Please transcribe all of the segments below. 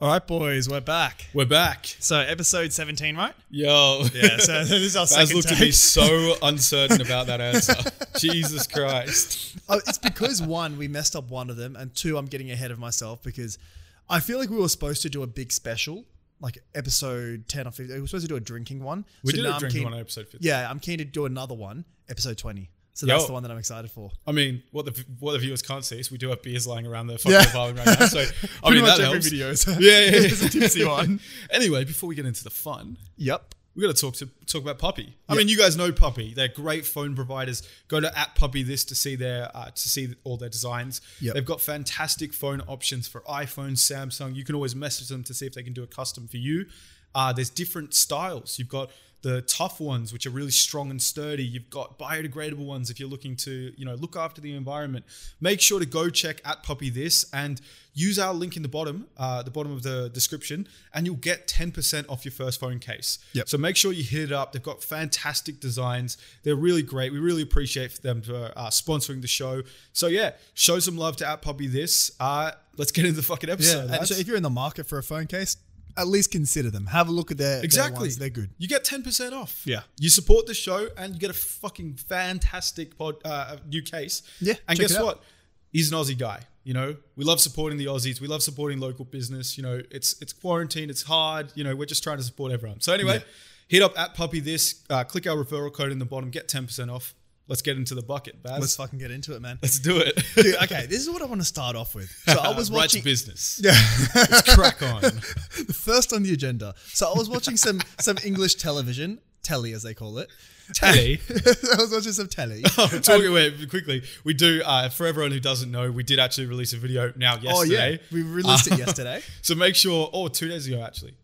All right, boys, we're back. We're back. So, episode 17, right? Yo. Yeah, so this is our Baz second looked at take. me so uncertain about that answer. Jesus Christ. Oh, it's because one, we messed up one of them, and two, I'm getting ahead of myself because I feel like we were supposed to do a big special, like episode 10 or 15. We were supposed to do a drinking one. We So did now a I'm drinking keen- one on episode 50. Yeah, I'm keen to do another one, episode 20. So Yo. that's the one that I'm excited for. I mean, what the what the viewers can't see is we do have beers lying around the fucking Yeah. apartment right now. So I mean that helps. video. So Yeah, yeah, yeah. it's a tipsy one. Anyway, before we get into the fun, Yep. we got to talk to talk about Puppy. I mean, you guys know Puppy. They're great phone providers. Go to at Puppy this to see their uh, to see all their designs. Yep. They've got fantastic phone options for iPhone, Samsung. You can always message them to see if they can do a custom for you. Uh, there's different styles. You've got the tough ones, which are really strong and sturdy. You've got biodegradable ones if you're looking to, you know, look after the environment. Make sure to go check at Puppy This and use our link in the bottom, uh, the bottom of the description, and you'll get 10% off your first phone case. Yep. So make sure you hit it up. They've got fantastic designs. They're really great. We really appreciate them for uh, sponsoring the show. So yeah, show some love to at Puppy This. Uh, let's get into the fucking Yeah. episode. And so if you're in the market for a phone case, at least consider them. Have a look at their their Exactly. ones. They're good. You get 10% off. Yeah. You support the show and you get a fucking fantastic pod, uh, new case. Yeah, And guess what? He's an Aussie guy. You know, we love supporting the Aussies. We love supporting local business. You know, it's it's quarantine. It's hard. You know, we're just trying to support everyone. So anyway, Yeah. hit up at Puppy This. Uh, click our referral code in the bottom. Get 10% off. Let's get into the bucket, Baz. Let's fucking get into it, man. Let's do it. Dude, okay, this is what I want to start off with. So I was watching. business. Yeah. Let's crack on. first on the agenda. So I was watching some some English television, telly as they call it. Telly. I was watching some telly. Oh, talking wait, quickly, we do uh, for everyone who doesn't know, we did actually release a video now oh yeah, we released it yesterday, So make sure, or oh, two days ago actually.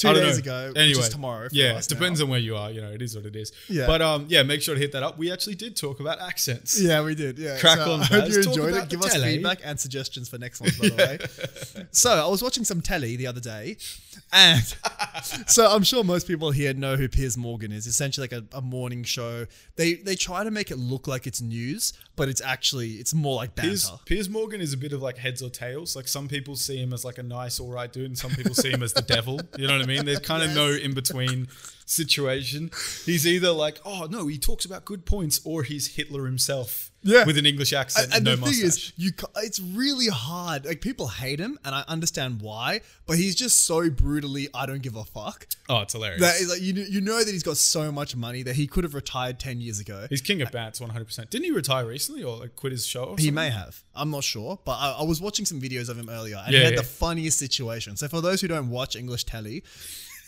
Two days know. ago, Anyway, which is tomorrow. Yeah, it depends now. on where you are. You know, it is what it is. Yeah. But um, yeah, make sure to hit that up. We actually did talk about accents. Yeah, we did. Yeah, Crack so on, I hope you enjoyed it. Give us telly. feedback and suggestions for next ones, by the way. So I was watching some telly the other day, and so I'm sure most people here know who Piers Morgan is. Essentially, like a, a morning show. They they try to make it look like it's news, but it's actually it's more like banter. Piers, Piers Morgan is a bit of like heads or tails. Like some people see him as like a nice, all right dude, and some people see him as the devil. You know what I mean? There's kind of no in between situation. He's either like, oh no, he talks about good points, or he's Hitler himself, Yeah. with an English accent and, and, and no the thing mustache. is, you it's really hard. Like people hate him, and I understand why. But he's just so brutally, I don't give a fuck. oh, it's hilarious. That is like you. You know that he's got so much money that he could have retired ten years ago. He's king of bats, 100%. Didn't he retire recently or like quit his show? Or He may have. I'm not sure, but I, I was watching some videos of him earlier, and Yeah, he had yeah. the funniest situation. So for those who don't watch English telly,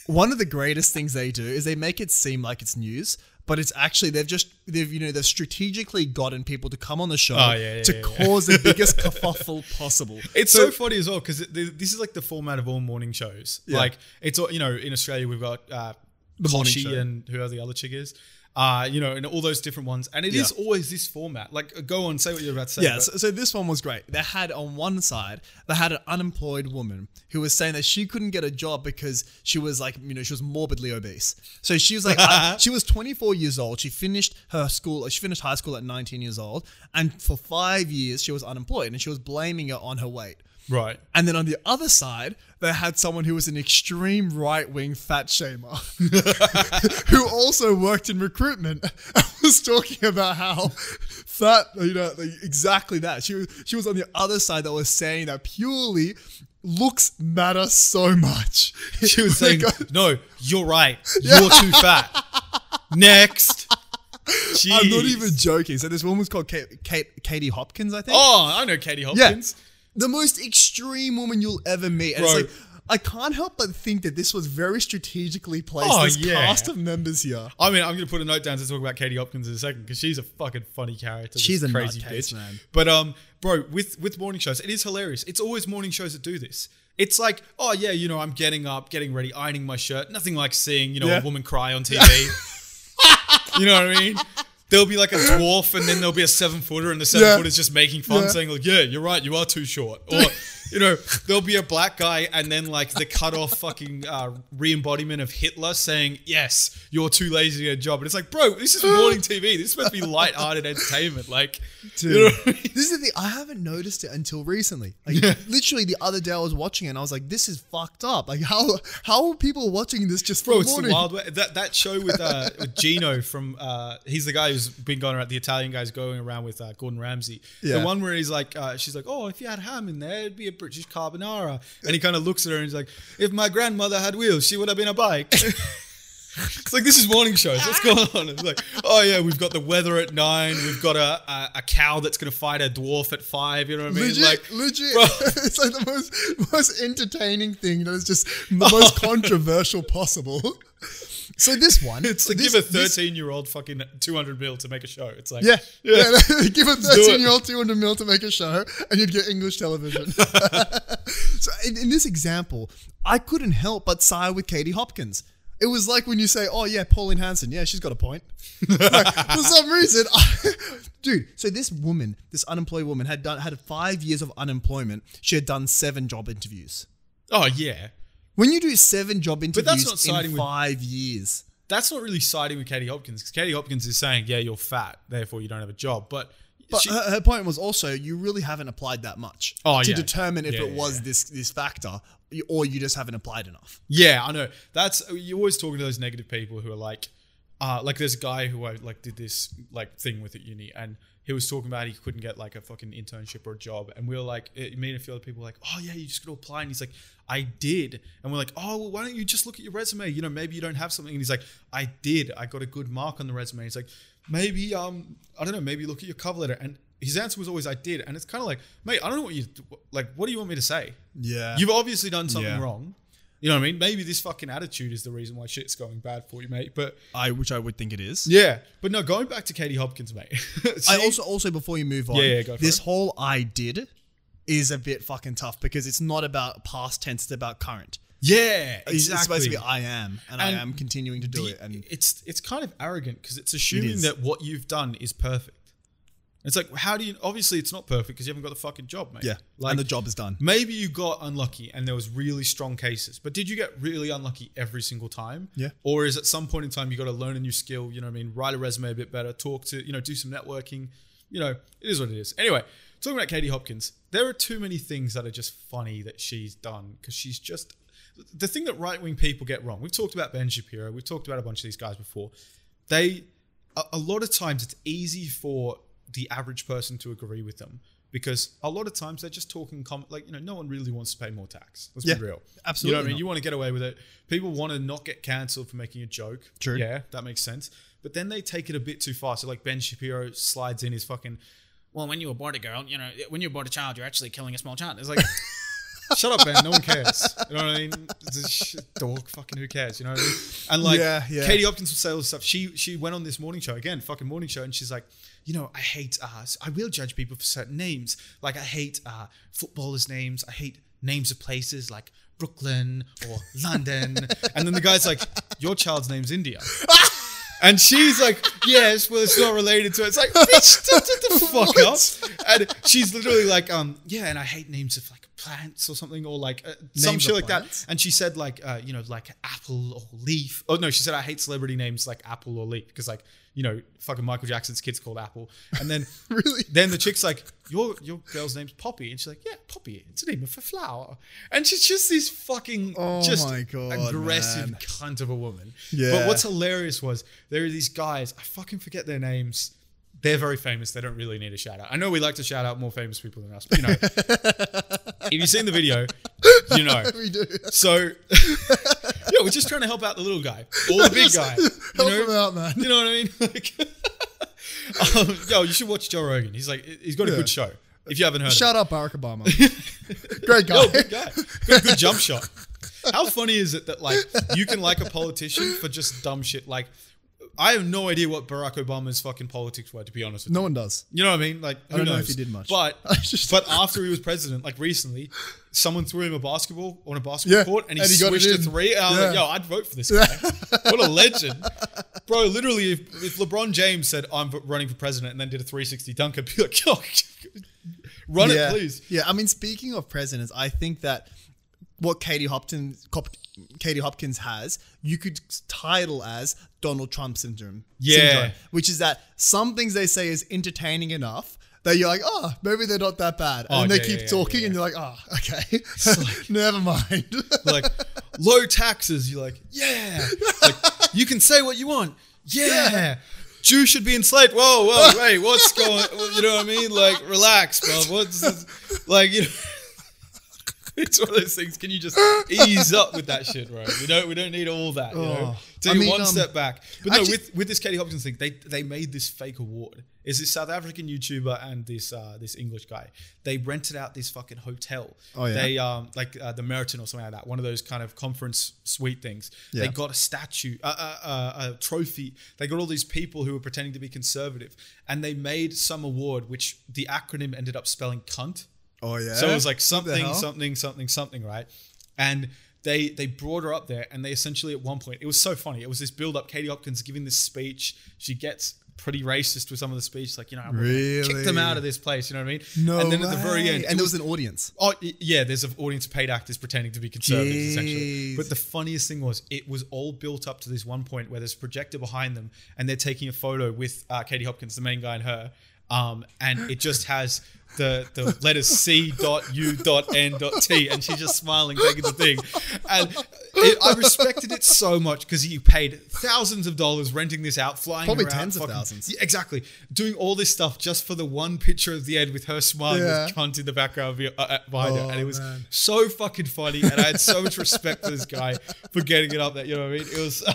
one of the greatest things they do is they make it seem like it's news, but it's actually they've just they've you know they've strategically gotten people to come on the show Oh, yeah, yeah, to yeah, cause the biggest kerfuffle possible. It's so, funny as well because this is like the format of all morning shows. Like it's all you know in Australia we've got uh, The Kochie and who are the other chick is, uh, you know, and all those different ones. And it is Yeah. always this format. Like, uh, go on, say what you're about to say. Yeah, so, so this one was great. They had on one side, they had an unemployed woman who was saying that she couldn't get a job because she was like, you know, she was morbidly obese. So she was like, I- she was 24 years old. She finished her school, she finished high school at 19 years old, and for five years she was unemployed, and she was blaming it on her weight. Right. And then on the other side, they had someone who was an extreme right wing fat shamer who also worked in recruitment and was talking about how fat, you know, like, exactly that. She was, she was on the other side that was saying that purely looks matter so much. She was saying, Like, "No, you're right. You're too fat." Next. I'm not even joking. So this woman was called Kate, Kate, Katie Hopkins, I think. Oh, I know Katie Hopkins. The most extreme woman you'll ever meet. And Bro. it's like, I can't help but think that this was very strategically placed. Oh, this yeah. cast of members here. I mean, I'm going to put a note down to talk about Katie Hopkins in a second because she's a fucking funny character. She's a crazy nutcase, bitch. man. But um, bro, with with morning shows, it is hilarious. It's always morning shows that do this. It's like, oh yeah, you know, I'm getting up, getting ready, ironing my shirt. Nothing like seeing, you know, Yeah. a woman cry on TV. you know what I mean? There'll be like a dwarf, and then there'll be a seven footer, and the seven Yeah. footer's just making fun, Yeah. saying like, "Yeah, you're right, you are too short," or you know, there'll be a black guy and then like the cut off fucking uh, re-embodiment of Hitler saying, "Yes, you're too lazy to get a job." And it's like, bro, this is morning TV. This is supposed to be light-hearted entertainment. Like, Dude, you know I mean? this is the thing. I haven't noticed it until recently. Like literally the other day, I was watching it and I was like, "This is fucked up." Like how how are people watching this just for Bro, it's the? Wild West. That that show with uh, with Gino from uh, he's the guy who's been going around the Italian guy's going around with uh, Gordon Ramsay. Yeah. The one where he's like, uh, she's like, oh, if you had ham in there, it'd be a British carbonara. And he kind of looks at her and he's like, if my grandmother had wheels, she would have been a bike. It's like this is morning shows. What's ah. going on? It's like, oh yeah, we've got the weather at nine. We've got a a, a cow that's gonna fight a dwarf at five. You know what I mean? Legit, like, legit. bro. it's like the most most entertaining thing that is just the most controversial possible. So this one, It's like this, give a thirteen-year-old fucking two hundred mil to make a show. It's like, Yeah, yeah. yeah. Give a thirteen-year-old two hundred mil to make a show, and you'd get English television. so in, in this example, I couldn't help but sigh with Katie Hopkins. It was like when you say, "Oh yeah, Pauline Hanson, yeah, she's got a point." Like, for some reason, I, dude. So this woman, this unemployed woman, had done had five years of unemployment. She had done seven job interviews. Oh yeah. When you do seven job that's interviews not siding in with- five years, that's not really siding with Katie Hopkins because Katie Hopkins is saying, yeah, you're fat, therefore you don't have a job. But, But she- her, her point was also you really haven't applied that much Oh, to yeah. determine if Yeah, it yeah, was yeah. this this factor, or you just haven't applied enough. yeah, I know. That's you're always talking to those negative people who are like, uh, like there's a guy who I like did this like thing with at uni, and he was talking about he couldn't get like a fucking internship or a job, and we were like, it, me and a few other people were like, oh yeah, you just got to apply, and he's like, I did, and we're like, oh, well, why don't you just look at your resume? You know, maybe you don't have something, and he's like, I did, I got a good mark on the resume. He's like, maybe um, I don't know, maybe look at your cover letter, and his answer was always, I did, and it's kind of like, mate, I don't know what you like. What do you want me to say? Yeah, You've obviously done something Yeah. wrong. You know what I mean? Maybe this fucking attitude is the reason why shit's going bad for you, mate. But I which I would think it is. yeah, but no, going back to Katie Hopkins, mate. I also also before you move on, Yeah, yeah, go for this it. whole I did is a bit fucking tough because it's not about past tense; it's about current. yeah, It's- It's supposed to be. I am, and, And I am continuing to do The- it. And it's it's kind of arrogant because it's assuming is. that what you've done is perfect. It's like, how do you? Obviously, it's not perfect because you haven't got the fucking job, mate. yeah, like and the job is done. maybe you got unlucky and there was really strong cases, but did you get really unlucky every single time? Yeah. Or is at some point in time you got to learn a new skill? You know, what I mean, write a resume a bit better, talk to, you know, do some networking. You know, it is what it is. Anyway, talking about Katie Hopkins, there are too many things that are just funny that she's done because she's just the thing that right wing people get wrong. We've talked about Ben Shapiro. We've talked about a bunch of these guys before. They a, a lot of times it's easy for the average person to agree with them because a lot of times they're just talking com- like you know no one really wants to pay more tax. Let's Yeah, be real. absolutely You know what I mean? You want to get away with it. People want to not get cancelled for making a joke. True. Yeah, that makes sense. But then they take it a bit too far. So like Ben Shapiro slides in his fucking well, when you abort a girl, you know, when you abort a child, you're actually killing a small child. It's like, shut up, man. No one cares. You know what I mean? It's a dog. Fucking who cares? You know what I mean? And like, Yeah, yeah. Katie Hopkins would say all this stuff. She she went on this morning show again, fucking morning show, and she's like, you know, I hate. Uh, I will judge people for certain names. Like I hate uh, footballers' names. I hate names of places like Brooklyn or London. and then the guy's like, your child's name's India. And she's like, yes, well, it's not related to it. It's like, bitch, shut the fuck up. And she's literally like, um, yeah, and I hate names of like plants or something, or like uh, some shit like plants? that. And she said like, uh, you know, like apple or leaf. Oh no, she said I hate celebrity names like apple or leaf because like, you know, fucking Michael Jackson's kid's called Apple. And then Really? then the chick's like, your your girl's name's Poppy, and she's like, yeah, Poppy, it's a name of a flower. And she's just this fucking Oh just my God, aggressive man. cunt of a woman. Yeah. But what's hilarious was there are these guys, I fucking forget their names. They're very famous. They don't really need a shout out. I know we like to shout out more famous people than us, but you know, if you've seen the video, you know. we do. So, we're just trying to help out the little guy or the big guy. You Help know? him out, man. You know what I mean? Like, um, yo, you should watch Joe Rogan. He's like, he's got a Yeah. good show. If you haven't heard, Shout out Barack Obama. Great guy. Yo, good guy, got a good jump shot. How funny is it that like you can like a politician for just dumb shit? Like, I have no idea what Barack Obama's fucking politics were. To be honest with you. No one does. You know what I mean? Like, who don't know knows? if he did much. But but after he was president, like recently, someone threw him a basketball on a basketball Yeah, court, and he, and he swished a three. And I was like, Yeah. yo, I'd vote for this guy. what a legend, bro! Literally, if, if LeBron James said I'm running for president and then did a 360 dunk, I'd be like, yo. Run yeah. it, please. Yeah, I mean, speaking of presidents, I think that what Katie Hopkins, Katie Hopkins has, you could title as Donald Trump syndrome. Yeah. syndrome, which is that some things they say is entertaining enough that you're like, oh, maybe they're not that bad, and Oh, they yeah, keep yeah, talking, yeah, and you're like, oh, okay, never mind. like low taxes. You're like, yeah. Like you can say what you want. Yeah. Jews should be enslaved. Whoa, whoa, wait, what's going? You know what I mean? Like, relax, bro. What's this? like you know? It's one of those things. Can you just ease up with that shit, right? We don't. We don't need all that. You know, Oh. take I mean, one um, step back. But no, actually- with with this Katie Hopkins thing, they they made this fake award. Is this South African YouTuber and this uh, this English guy? They rented out this fucking hotel. Oh, yeah? They um like uh, the Meriton or something like that. One of those kind of conference suite things. Yeah. They got a statue, uh, uh, uh, a trophy. They got all these people who were pretending to be conservative, and they made some award which the acronym ended up spelling cunt. Oh yeah. So it was like something, something, something, something, right? And they they brought her up there, and they essentially at one point it was so funny. It was this build up. Katie Hopkins giving this speech. She gets pretty racist with some of the speech, like you know, I'm gonna kick them out of this place. You know what I mean? No And then at the very end, and there was was an audience. Oh yeah, there's an audience of paid actors pretending to be conservatives, essentially. But the funniest thing was, it was all built up to this one point where there's a projector behind them, and they're taking a photo with uh, Katie Hopkins, the main guy, and her, um, and it just has the the letters C dot U dot N dot T, and she's just smiling, taking the thing, and it, I respected it so much because you paid thousands of dollars renting this out, flying Probably around, tens of fucking- thousands. Yeah, exactly, doing all this stuff just for the one picture of the end with her smiling Yeah. with cunt in the background be- uh, uh, behind her, Oh, and it was man. so fucking funny, and I had so much respect for this guy for getting it up there. You know what I mean? It was.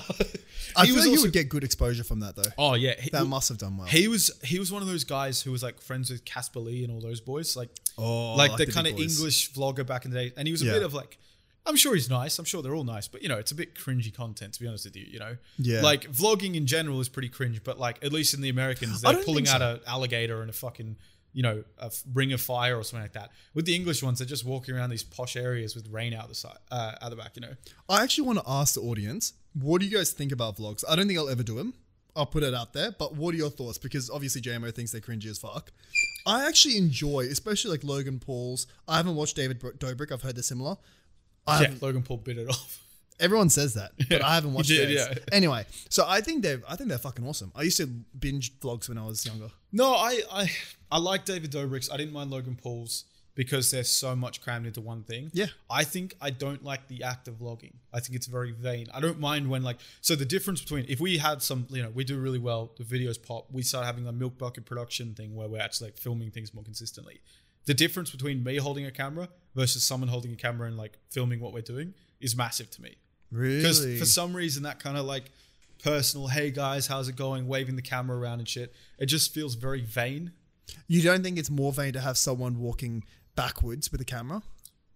I he feel was like you also- would get good exposure from that though. Oh yeah, he, that must have done well. he was he was one of those guys who was like friends with Casper Lee and all those boys, like Oh, like, like the, the kind of boys. English vlogger back in the day, and he was a Yeah. bit of like. I'm sure he's nice. I'm sure they're all nice, but you know, it's a bit cringy content to be honest with you. You know, Yeah. Like vlogging in general is pretty cringe, but like at least in the Americans, they're pulling think out so. an alligator and a fucking you know a ring of fire or something like that. With the English ones, they're just walking around these posh areas with rain out the side, uh, out the back. You know, I actually want to ask the audience, what do you guys think about vlogs? I don't think I'll ever do them. I'll put it out there, but what are your thoughts? Because obviously JMO thinks they're cringy as fuck. I actually enjoy, especially like Logan Paul's. I haven't watched David Dobrik. I've heard they're similar. I yeah, haven't- Logan Paul bit it off. everyone says that, but I haven't watched it. yeah. Anyway, so I think they're I think they're fucking awesome. I used to binge vlogs when I was younger. No, I I I like David Dobrik's. I didn't mind Logan Paul's because there's so much crammed into one thing. Yeah. I think I don't like the act of vlogging. I think it's very vain. I don't mind when like so the difference between if we had some you know we do really well the videos pop we start having a milk bucket production thing where we're actually like filming things more consistently. The difference between me holding a camera versus someone holding a camera and like filming what we're doing is massive to me. Really? Because for some reason that kind of like personal, hey guys, how's it going, waving the camera around and shit, it just feels very vain. you don't think it's more vain to have someone walking backwards with a camera?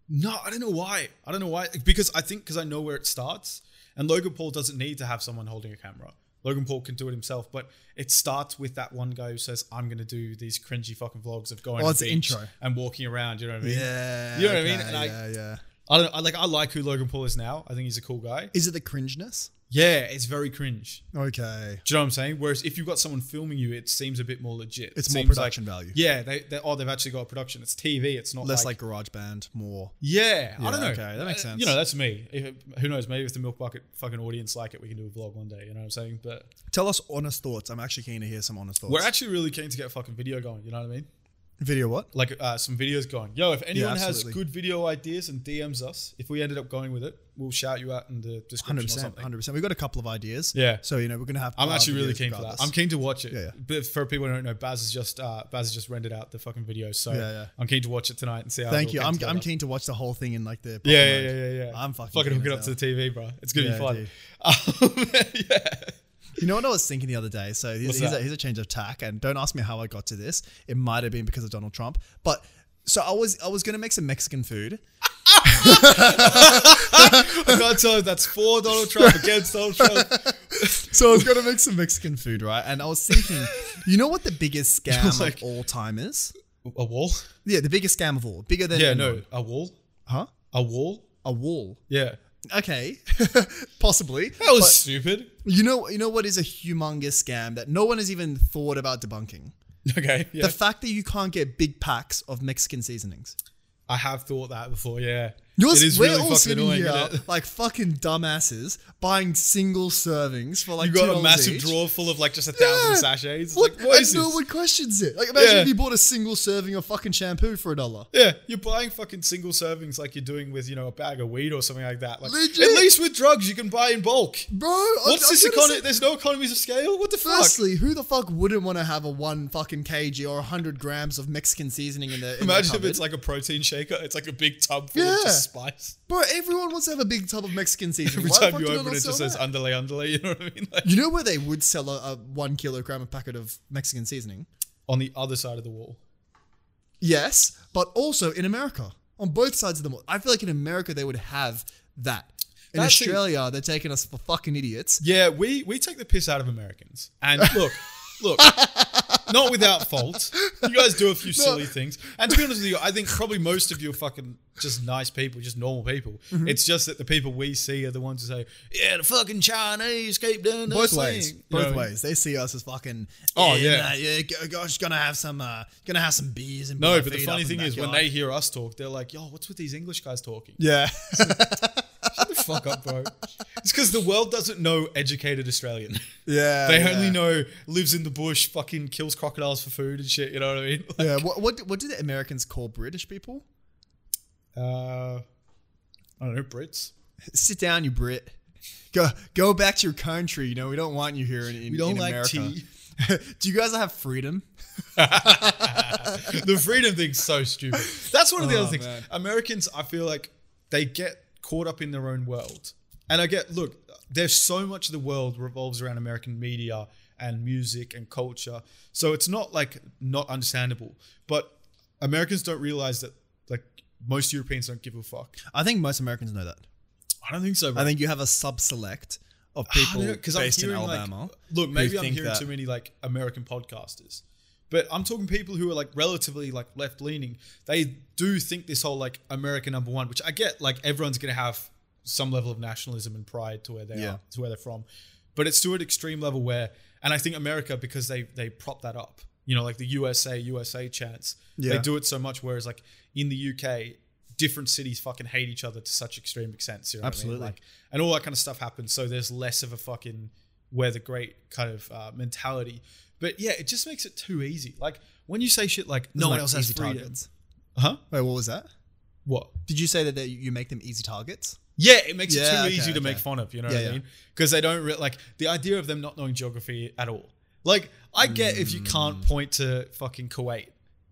No, I don't know why. I don't know why. Because I think because I know where it starts, and Logan Paul doesn't need to have someone holding a camera. Logan Paul can do it himself, but it starts with that one guy who says, "I'm going to do these cringy fucking vlogs of going Oh, to the intro. and walking around." You know what I mean? Yeah. You know what I mean? And I- yeah, yeah. I don't. I like. I like who Logan Paul is now. I think he's a cool guy. Is it the cringeness? Yeah, it's very cringe. Okay. Do you know what I'm saying? Whereas if you've got someone filming you, it seems a bit more legit. It's It more production like- value. Yeah, they, they oh they've actually got a production. It's TV. It's not Less like, like, GarageBand, more. yeah, I don't know. okay, that makes Uh, sense. You know, that's me. If, who knows? Maybe if the Milk Bucket fucking audience like it, we can do a vlog one day. You know what I'm saying? But Tell us honest thoughts. I'm actually keen to hear some honest thoughts. we're actually really keen to get a fucking video going. You know what I mean? Video what? Like uh, some videos going. Yo, if anyone has good video ideas and DMs us, if we ended up going with it, we'll shout you out in the description Hundred or percent, something. hundred percent. We've got a couple of ideas. Yeah. So you know we're gonna have. I'm actually really keen for that. I'm keen to watch it. Yeah, yeah. But for people who don't know, Baz has just uh, Baz has just rendered out the fucking video, so Yeah, yeah. I'm keen to watch it tonight and see how. Thank you. I'm, I'm keen to watch the whole thing in like the. Yeah, yeah, yeah, yeah, yeah. I'm fucking fucking hook it up to the TV, bro. It's gonna Yeah, be fun. Um, yeah. You know what I was thinking the other day? So here's, here's, a, here's a change of tack, and don't ask me how I got to this. It might have been because of Donald Trump, but so I was I was gonna make some Mexican food. I can't tell if that's for Donald Trump against Donald Trump. So I was gonna make some Mexican food, right? And I was thinking, you know what the biggest scam Like- of all time is? A wall? Yeah, the biggest scam of all, bigger than Yeah, anyone. no, a wall. huh? A wall? A wall. Yeah. Okay, possibly. That was stupid. You know, you know what is a humongous scam that no one has even thought about debunking. Okay. Yeah. The fact that you can't get big packs of Mexican seasonings. I have thought that before. Yeah. You're, it is we're really all fucking sitting annoying. here isn't it? like fucking dumbasses buying single servings for like You got a $2 massive each. drawer full of like just a thousand Yeah. sachets. It's What? Like, what and is no this? one questions it. Like, imagine Yeah. if you bought a single serving of fucking shampoo for a dollar. Yeah, you're buying fucking single servings like you're doing with you know a bag of weed or something like that. Like Legit. at least with drugs you can buy in bulk. Bro, What's I'm, this economy? There's no economies of scale. What the fuck? Firstly, who the fuck wouldn't want to have a one fucking kg or a hundred grams of Mexican seasoning in the? In Imagine their if it's like a protein shaker. It's like a big tub full Yeah. of just spice. bro. Everyone wants to have a big tub of Mexican seasoning. Every Why time you open it, it just says that? ándale, ándale. You know what I mean? Like You know where they would sell a, a one kilogram a packet of Mexican seasoning? on the other side of the wall. Yes, but also in America, on both sides of the wall. I feel like in America they would have that. In That's Australia, they're taking us for fucking idiots. Yeah, we we take the piss out of Americans. And look, look, not without fault. You guys do a few silly things. And to be honest with you, I think probably most of you are fucking just nice people, just normal people. Mm-hmm. It's just that the people we see are the ones who say, "Yeah, the fucking Chinese keep doing this Both thing." ways, You know both what ways. They see us as fucking. Oh, yeah, yeah. Gosh, gonna have some, uh, gonna have some beers and. No, but the funny thing is, when they hear us talk, they're like, "Yo, what's with these English guys talking?" yeah, fuck up, bro. It's because the world doesn't know educated Australian. yeah, They yeah. only know lives in the bush, fucking kills crocodiles for food and shit. You know what I mean? Like, Yeah, what what what do the Americans call British people? uh, I don't know, Brits. Sit down, you Brit. Go go back to your country. You know we don't want you here in, in, We don't in like America. tea. do you guys have freedom? the freedom thing's so stupid. That's one of the Oh, other things. man. Americans, I feel like they get caught up in their own world. And I get, look, there's so much of the world revolves around American media and music and culture. So it's not like not understandable. But Americans don't realize that like most Europeans don't give a fuck. I think most Americans know that. I don't think so. I think you have a sub-select of people know, based in hearing, like- Alabama. look, maybe I'm hearing too many like American podcasters, but I'm talking people who are like relatively like left leaning. They do think this whole like America number one, which I get. Like everyone's gonna have some level of nationalism and pride to where they Yeah. are, to where they're from, but it's to an extreme level where, and I think America because they they prop that up. You know, like the USA USA chants. Yeah. They do it so much. Whereas like in the UK, different cities fucking hate each other to such extreme extents. You know what I mean? Absolutely. Like, and all that kind of stuff happens. So there's less of a fucking we're the great kind of uh, mentality. But yeah, it just makes it too easy. Like when you say shit like no Like one else has easy freedom, targets. huh? Wait, what was that? What? Did you say that they, you make them easy targets? Yeah, it makes Yeah, it too okay, easy to okay. make fun of. You know Yeah, what I mean? Because they don't re- like the idea of them not knowing geography at all. Like I get if you can't mm. point to fucking Kuwait.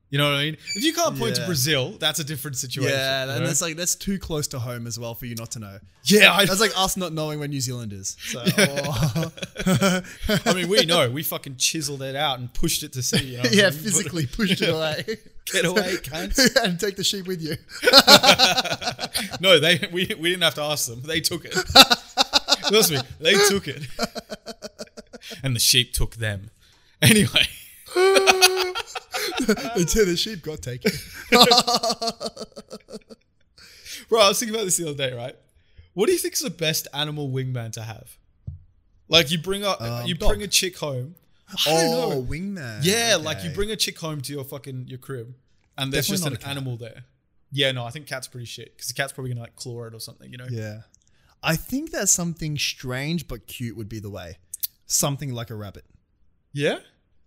You know what I mean? If you can't point to Brazil, that's a different situation. Yeah, you and know? that's like that's too close to home as well for you not to know. yeah. I, That's like us not knowing where New Zealand is. So, oh. I mean, we know we fucking chiseled it out and pushed it to sea. You know what I yeah, mean? But- physically pushed it away. Get away, cunts. and take the sheep with you. No, they we, we didn't have to ask them. They took it. Trust me, they took it. And the sheep took them. Anyway, Until the sheep got taken. bro, I was thinking about this the other day, right? What do you think is the best animal wingman to have? Like you bring a Um, you dog. bring a chick home. I don't Oh, know. wingman. Yeah, like you bring a chick home to your fucking your crib, and there's Definitely just an animal there. Yeah, no, I think cat's pretty shit because the cat's probably gonna like claw it or something. You know? Yeah. I think that something strange but cute would be the way. Something like a rabbit. Yeah.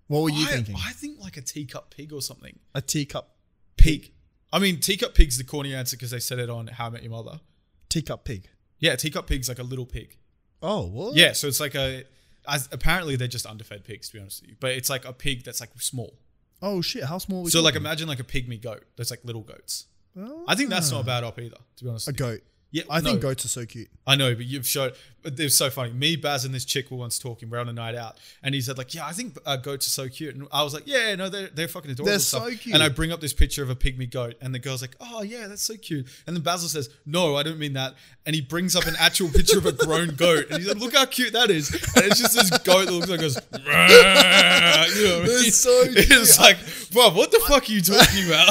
What were you I, thinking? I think like a teacup pig or something. a teacup Pig. I mean, teacup pig's the corny answer because they said it on How I Met Your Mother. teacup pig. Yeah, teacup pig's like a little pig. Oh, what? Yeah, so it's like a. As, apparently, they're just underfed pigs, to be honest with you. But it's like a pig that's like small. Oh shit! How small? Are we So like, imagine like a pygmy goat. That's like little goats. Oh, I think that's not a bad op either, to be honest. a goat. Yeah, I think goats are so cute. I know, but you've showed. But they're so funny. Me, Baz, and this chick were once talking. We're on a night out, and he said like, "Yeah, I think uh, goats are so cute." And I was like, "Yeah, no, they're they're fucking adorable." They're and stuff." so cute. And I bring up this picture of a pygmy goat, and the girl's like, "Oh yeah, that's so cute." And then Basil says, "No, I don't mean that." And he brings up an actual picture of a grown goat, and he's like, "Look how cute that is!" And it's just this goat that looks like goes, you know, what They're mean? so cute. It's like, bro, what the fuck are you talking about?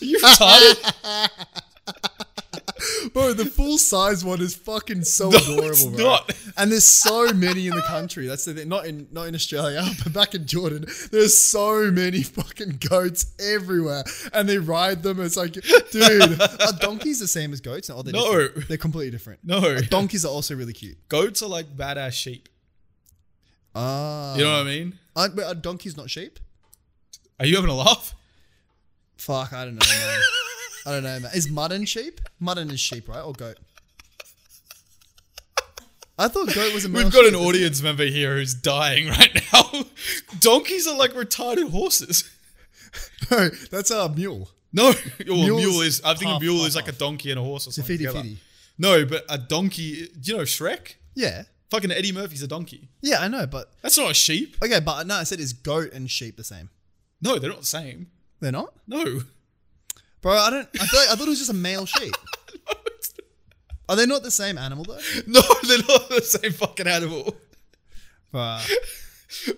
Are you retarded? Bro, the full size one is fucking so No, adorable, it's bro. not. And there's so many in the country. That's the thing. Not in not in Australia, but back in Jordan, there's so many fucking goats everywhere, and they ride them. It's like, dude, are donkeys the same as goats? They're No. different? they're completely different. No. donkeys are also really cute. Goats are like badass sheep. Ah, You know what I mean? Aren't, are donkeys not sheep? Are you having a laugh? Fuck, I don't know, man. I don't know, man. Is mutton sheep? Mutton is sheep, right? Or goat? I thought goat was a We've got an audience member here who's dying right now. Donkeys are like retarded horses. No, that's a mule. No, well, Mule's mule is. I think half, a mule half, is like a donkey and a horse or It's a something. fitty fitty. No, but a donkey. Do you know Shrek? Yeah. Fucking Eddie Murphy's a donkey. Yeah, I know, but That's not a sheep. okay, but no, I said is goat and sheep the same? No, they're not the same. They're not, No. Bro. I don't. I thought I thought it was just a male sheep. Are they not the same animal though? No, they're not the same fucking animal. Bruh.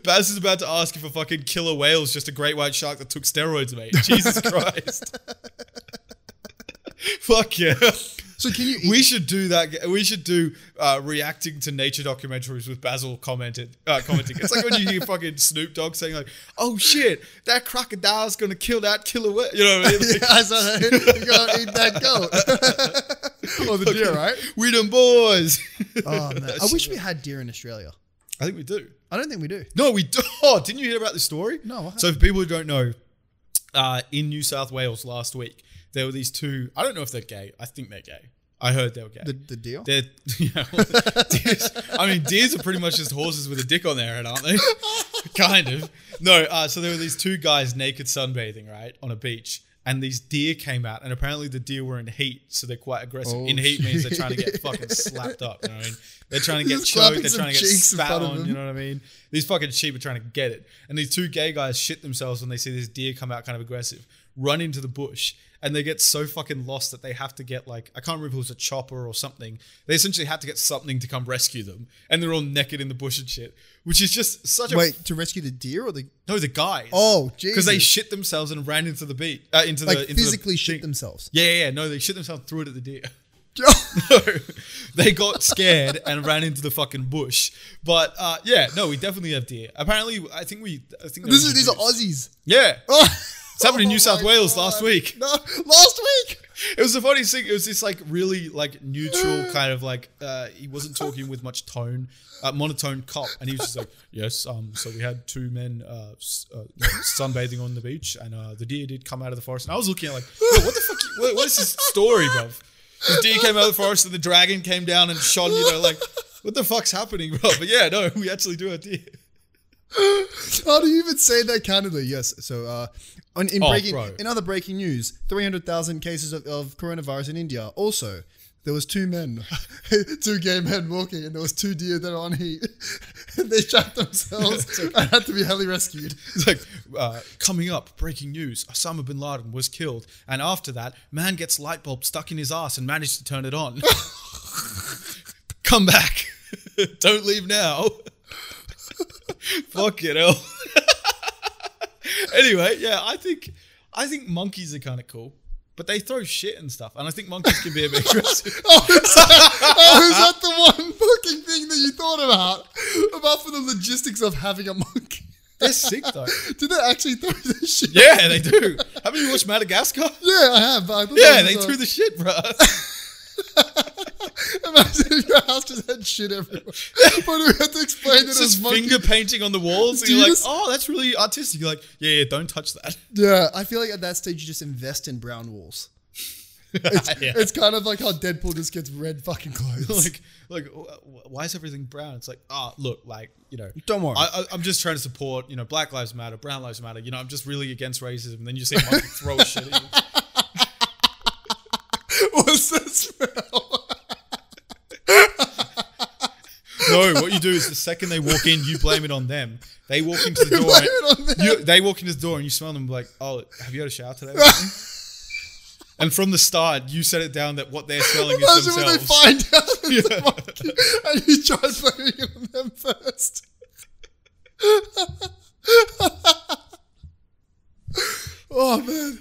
Baz is about to ask if a fucking killer whale is just a great white shark that took steroids, mate. Jesus Christ. Fuck yeah. So can you? We should do that. We should do uh, reacting to nature documentaries with Basil commented, uh, commenting. It's like when you hear fucking Snoop Dogg saying like, "Oh shit, that crocodile's gonna kill that killer whale." You know what I mean? Like, yeah, I saw that. You gotta eat that goat. or the deer, right? we them boys. Oh man, I wish we had deer in Australia. I think we do. I don't think we do. No, we do. Oh, didn't you hear about this story? No, So for people who don't know, uh, in New South Wales last week, there were these two. I don't know if they're gay. I think they're gay. I heard they were gay. The the deer. They're, know, deers, I mean, deers are pretty much just horses with a dick on their head, aren't they? kind of. No, uh, so there were these two guys naked sunbathing, right, on a beach. And these deer came out, and apparently the deer were in heat, so they're quite aggressive. Oh, in heat means they're trying to get fucking slapped up. You know what I mean? They're trying to get Just choked. They're trying to get spat on. You know what I mean? These fucking sheep are trying to get it. And these two gay guys shit themselves when they see this deer come out kind of aggressive, run into the bush, and they get so fucking lost that they have to get like I can't remember if it was a chopper or something. They essentially had to get something to come rescue them, and they're all naked in the bush and shit, which is just such a Wait, to rescue the deer or the no the guys. Oh, jeez. because they shit themselves and ran into the beach, uh, into like the into physically the shit themselves? Yeah, yeah, yeah, no, they shit themselves threw it at the deer. No, they got scared and ran into the fucking bush. But uh, yeah, no, we definitely have deer. Apparently, I think we. I think this is these are Aussies. Yeah, Oh, it's happened in New South Wales God. last week. No, last week. It was the funniest thing. It was this like really like neutral kind of like uh, he wasn't talking with much tone, uh, monotone cop, and he was just like, "Yes, um, so we had two men uh, uh, sunbathing on the beach, and uh, the deer did come out of the forest." And I was looking at like, what the fuck? What, what is this story, bruv? The deer came out of the forest, and the dragon came down and shone. You know, like what the fuck's happening, bro?" But yeah, no, we actually do have deer. How do you even say that candidly? Yes. So, uh, on, in Oh, breaking, bro. in other breaking news, three hundred thousand cases of, of coronavirus in India. Also, there was two men, two gay men walking, and there was two deer that are on heat. they shot themselves and had to be heli rescued. It's like uh, coming up, breaking news: Osama bin Laden was killed, and after that, man gets light bulb stuck in his ass and managed to turn it on. Come back! Don't leave now. Fuck it, hell. anyway, yeah, I think I think monkeys are kind of cool, but they throw shit and stuff, and I think monkeys can be a bit aggressive. Oh, is that, oh, is that the one fucking thing that you thought about? About for the logistics of having a monkey? They're sick though. Did they actually throw the shit? Yeah, they do. Haven't you watched Madagascar? Yeah, I have. But I Yeah, they threw the shit, bro. Imagine if your house just had shit everywhere. But we had to explain that It's it was just monkey. finger painting on the walls. And Do you're you like, just- oh, that's really artistic. You're like, yeah, yeah, don't touch that. Yeah, I feel like at that stage you just invest in brown walls. It's, Yeah. it's kind of like how Deadpool just gets red fucking clothes. like, like, wh- wh- why is everything brown? It's like, ah, look, like, you know, Don't worry. I, I, I'm just trying to support, you know, Black Lives Matter, Brown Lives Matter. You know, I'm just really against racism. And then you see a monkey throw shit at you. What's the smell? No, what you do is the second they walk in, you blame it on them. They walk into the door. blame it on them. You, they walk into the door and you smell them like, oh, have you had a shower today? and from the start, you set it down that what they're smelling is Imagine when they find out it's a monkey and you try blaming it on them first. oh man.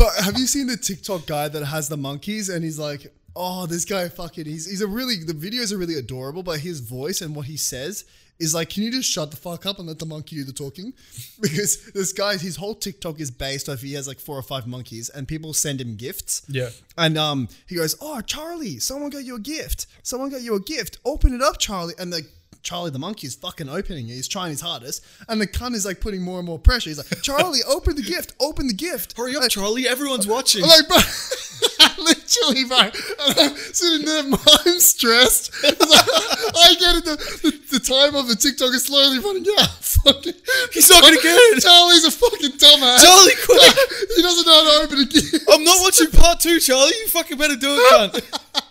But have you seen the TikTok guy that has the monkeys and he's like Oh, this guy fucking he's he's a really the videos are really adorable, but his voice and what he says is like, can you just shut the fuck up and let the monkey do the talking? Because this guy, his whole TikTok is based off he has like four or five monkeys and people send him gifts. Yeah. And um he goes, Oh, Charlie, someone got you a gift. Someone got you a gift. Open it up, Charlie. And like Charlie the monkey is fucking opening it. He's trying his hardest. And the cunt is like putting more and more pressure. He's like, Charlie, open the gift. Open the gift. Hurry up, Charlie! Everyone's watching. I'm like, bro, literally, bro. And I'm sitting there, I'm stressed. I get it. The, the, the time of the TikTok is slowly running out. Fucking, He's not gonna get it. Charlie's a fucking dumbass. Charlie, quick! he doesn't know how to open a gift. I'm not watching part two, Charlie. You fucking better do it, cunt.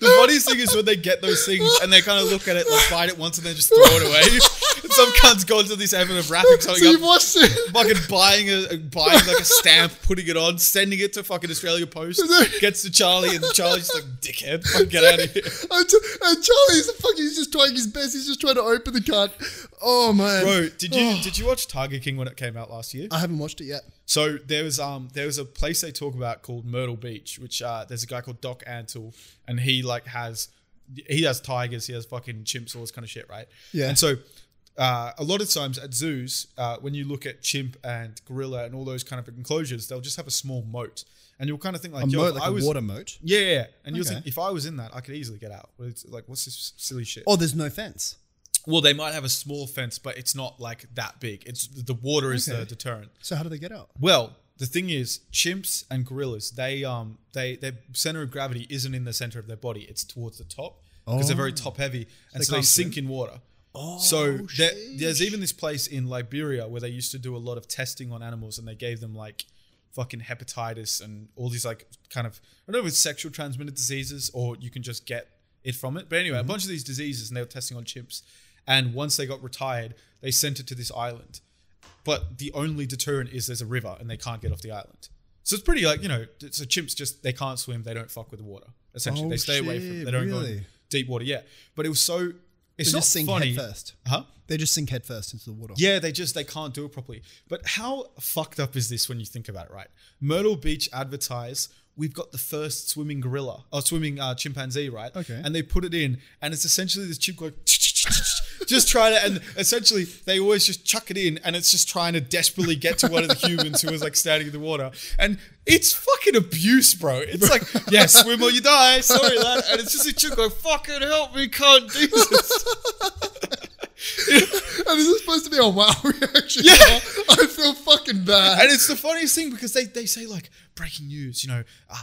The funniest thing is when they get those things and they kind of look at it, like bite it once and then just throw it away. some cunts go to this effort of wrapping So something you've up, watched it. fucking buying a buying like a stamp, putting it on, sending it to fucking Australia Post, gets to Charlie, and Charlie's just like, dickhead, fucking get out of here. And, and Charlie's a fucking, he's just trying his best. He's just trying to open the cut. Oh, man. Bro, did you Oh. did you watch Tiger King when it came out last year? I haven't watched it yet. So there was um there was a place they talk about called Myrtle Beach, which uh there's a guy called Doc Antle, and he like has he has tigers, he has fucking chimps, all this kind of shit, right? Yeah. And so uh, a lot of times at zoos, uh, when you look at chimp and gorilla and all those kind of enclosures, they'll just have a small moat, and you'll kind of think like, A yo, moat, like I a was, water moat. yeah, yeah, and you'll Okay. think if I was in that, I could easily get out. It's like, what's this silly shit? Oh, there's no fence. Well, they might have a small fence, but it's not like that big. It's the water is the deterrent. So how do they get out? Well, the thing is, chimps and gorillas, they um they their center of gravity isn't in the center of their body; it's towards the top because they're very top heavy, and so they can't sink in water. Oh, so there, there's even this place in Liberia where they used to do a lot of testing on animals, and they gave them like fucking hepatitis and all these like kind of I don't know if it's sexual transmitted diseases or you can just get it from it. But anyway, a mm-hmm. bunch of these diseases, and they were testing on chimps. And once they got retired, they sent it to this island but the only deterrent is there's a river and they can't get off the island. So it's pretty like you know, so chimps just they can't swim, they don't fuck with the water. Essentially, Oh, they stay away from, shit, they don't go in deep water. Yeah, but it was so it's They not just sink funny, head first. huh? They just sink head first into the water. Yeah, they just they can't do it properly. But how fucked up is this when you think about it, right? Myrtle Beach advertise we've got the first swimming gorilla or swimming uh, chimpanzee, right? Okay. And they put it in, and it's essentially this chimp going just trying to, and essentially they always just chuck it in, and it's just trying to desperately get to one of the humans who was like standing in the water, and it's fucking abuse, bro. It's like, yeah, swim or you die. Sorry, lad. And it's just a chick going, fucking help me, can't do this. And this is supposed to be a wow reaction? Yeah. I feel fucking bad. And it's the funniest thing because they, they say like breaking news, you know, uh,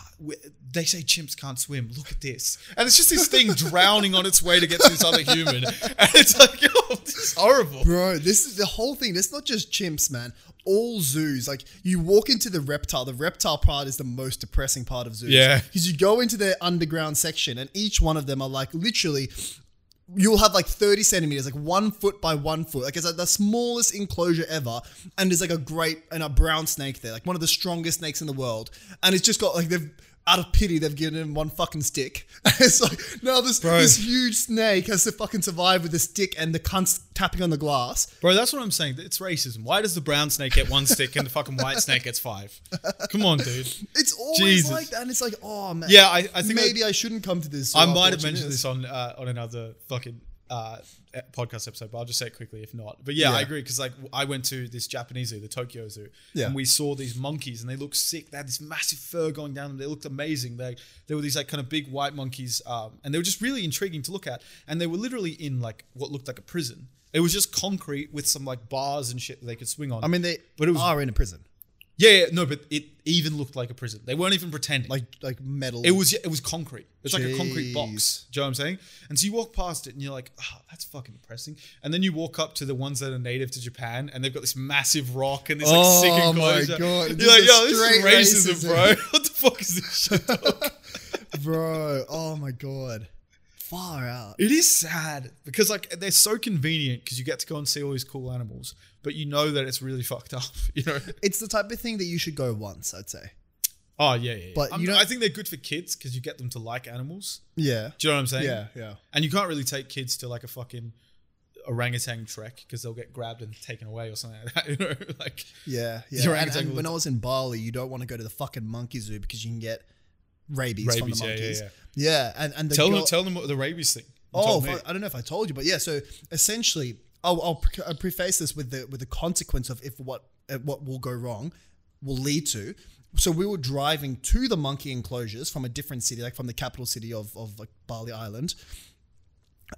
they say chimps can't swim. Look at this, and it's just this thing drowning on its way to get to this other human, and it's like, oh, this is horrible. Bro, this is the whole thing. It's not just chimps, man. All zoos, like you walk into the reptile. The reptile part is the most depressing part of zoos. Yeah. because you go into their underground section, and each one of them are like literally. You'll have like 30 centimeters, like one foot by one foot. Like it's like the smallest enclosure ever. And there's like a great and a brown snake there, like one of the strongest snakes in the world. And it's just got like they've out of pity, they've given him one fucking stick. it's like now this Bro. this huge snake has to fucking survive with a stick and the cunts tapping on the glass. Bro, that's what I'm saying. It's racism. Why does the brown snake get one stick and the fucking white snake gets five? Come on, dude. It's always Jesus. like that, and it's like, oh man. Yeah, I, I think maybe I, shouldn't come to this. I might have mentioned it is. this on uh, on another fucking uh, podcast episode, but I'll just say it quickly if not. But yeah, I agree because like I went to this Japanese zoo, the Tokyo Zoo, Yeah. and we saw these monkeys and they looked sick. They had this massive fur going down them. They looked amazing. They they were these like kind of big white monkeys, um, and they were just really intriguing to look at. And they were literally in like what looked like a prison. It was just concrete with some like bars and shit that they could swing on. I mean, they But it was- are in a prison, yeah, yeah, no, but it even looked like a prison. They weren't even pretending. like like metal. It was it was concrete. It's like a concrete box. Do you know what I'm saying? And so you walk past it and you're like, oh, that's fucking depressing. And then you walk up to the ones that are native to Japan and they've got this massive rock and this like oh sick Oh my. God, You're like, yo, this is racism, racism." bro. what the fuck is this shit? bro. Oh my god, far out. it is sad because like they're so convenient because you get to go and see all these cool animals, but you know that it's really fucked up. You know? It's the type of thing that you should go once. I'd say. Oh yeah, yeah. yeah. But I'm- you don't- I think they're good for kids because you get them to like animals. Yeah. Do you know what I'm saying? Yeah. Yeah. And you can't really take kids to like a fucking orangutan trek because they'll get grabbed and taken away or something like that. You know, like Yeah, yeah. And, orangutan and will- when I was in Bali, you don't want to go to the fucking monkey zoo because you can get rabies, from Rabies, the yeah, yeah, monkeys. yeah. Yeah, and and the Tell them, tell them what the rabies thing. Oh, fuck, I don't know if I told you, but yeah. So essentially, I'll, I'll, pre- I'll preface this with the with the consequence of if what uh, what will go wrong will lead to. So we were driving to the monkey enclosures from a different city, like from the capital city of of like Bali Island,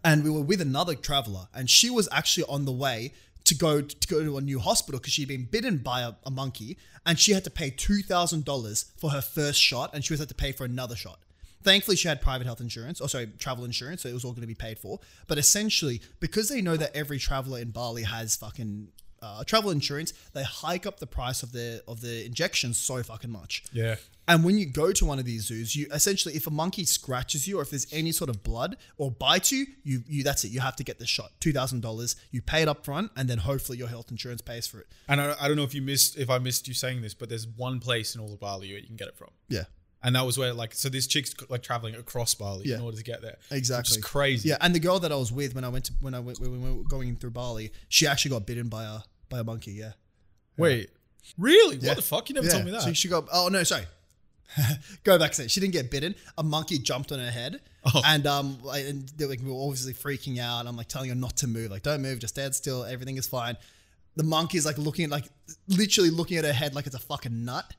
and we were with another traveler, and she was actually on the way to go to go to a new hospital because she'd been bitten by a, a monkey, and she had to pay two thousand dollars for her first shot, and she was had to pay for another shot. Thankfully, she had private health insurance, or sorry, travel insurance, so it was all going to be paid for. But essentially, because they know that every traveler in Bali has fucking uh, travel insurance, they hike up the price of the of the injections so fucking much. Yeah. And when you go to one of these zoos, you essentially, if a monkey scratches you or if there's any sort of blood or bites you, you, you that's it. You have to get the shot. Two thousand dollars. You pay it up front, and then hopefully your health insurance pays for it. And I, I don't know if you missed if I missed you saying this, but there's one place in all of Bali where you can get it from. Yeah, And that was where like so this chick's like traveling across Bali in order to get there. exactly. Crazy. Yeah, and the girl that I was with when I went to when I went when we were going through Bali, she actually got bitten by a by a monkey. Yeah. Wait. Really? Yeah. What the fuck? You never yeah. told me that. So she got. Oh no, sorry. Go back to it. She didn't get bitten. A monkey jumped on her head, Oh. and um, like, and they, like, we were obviously freaking out. I'm like telling her not to move. Like, don't move. Just stand still. Everything is fine. The monkey's like looking at like literally looking at her head like it's a fucking nut,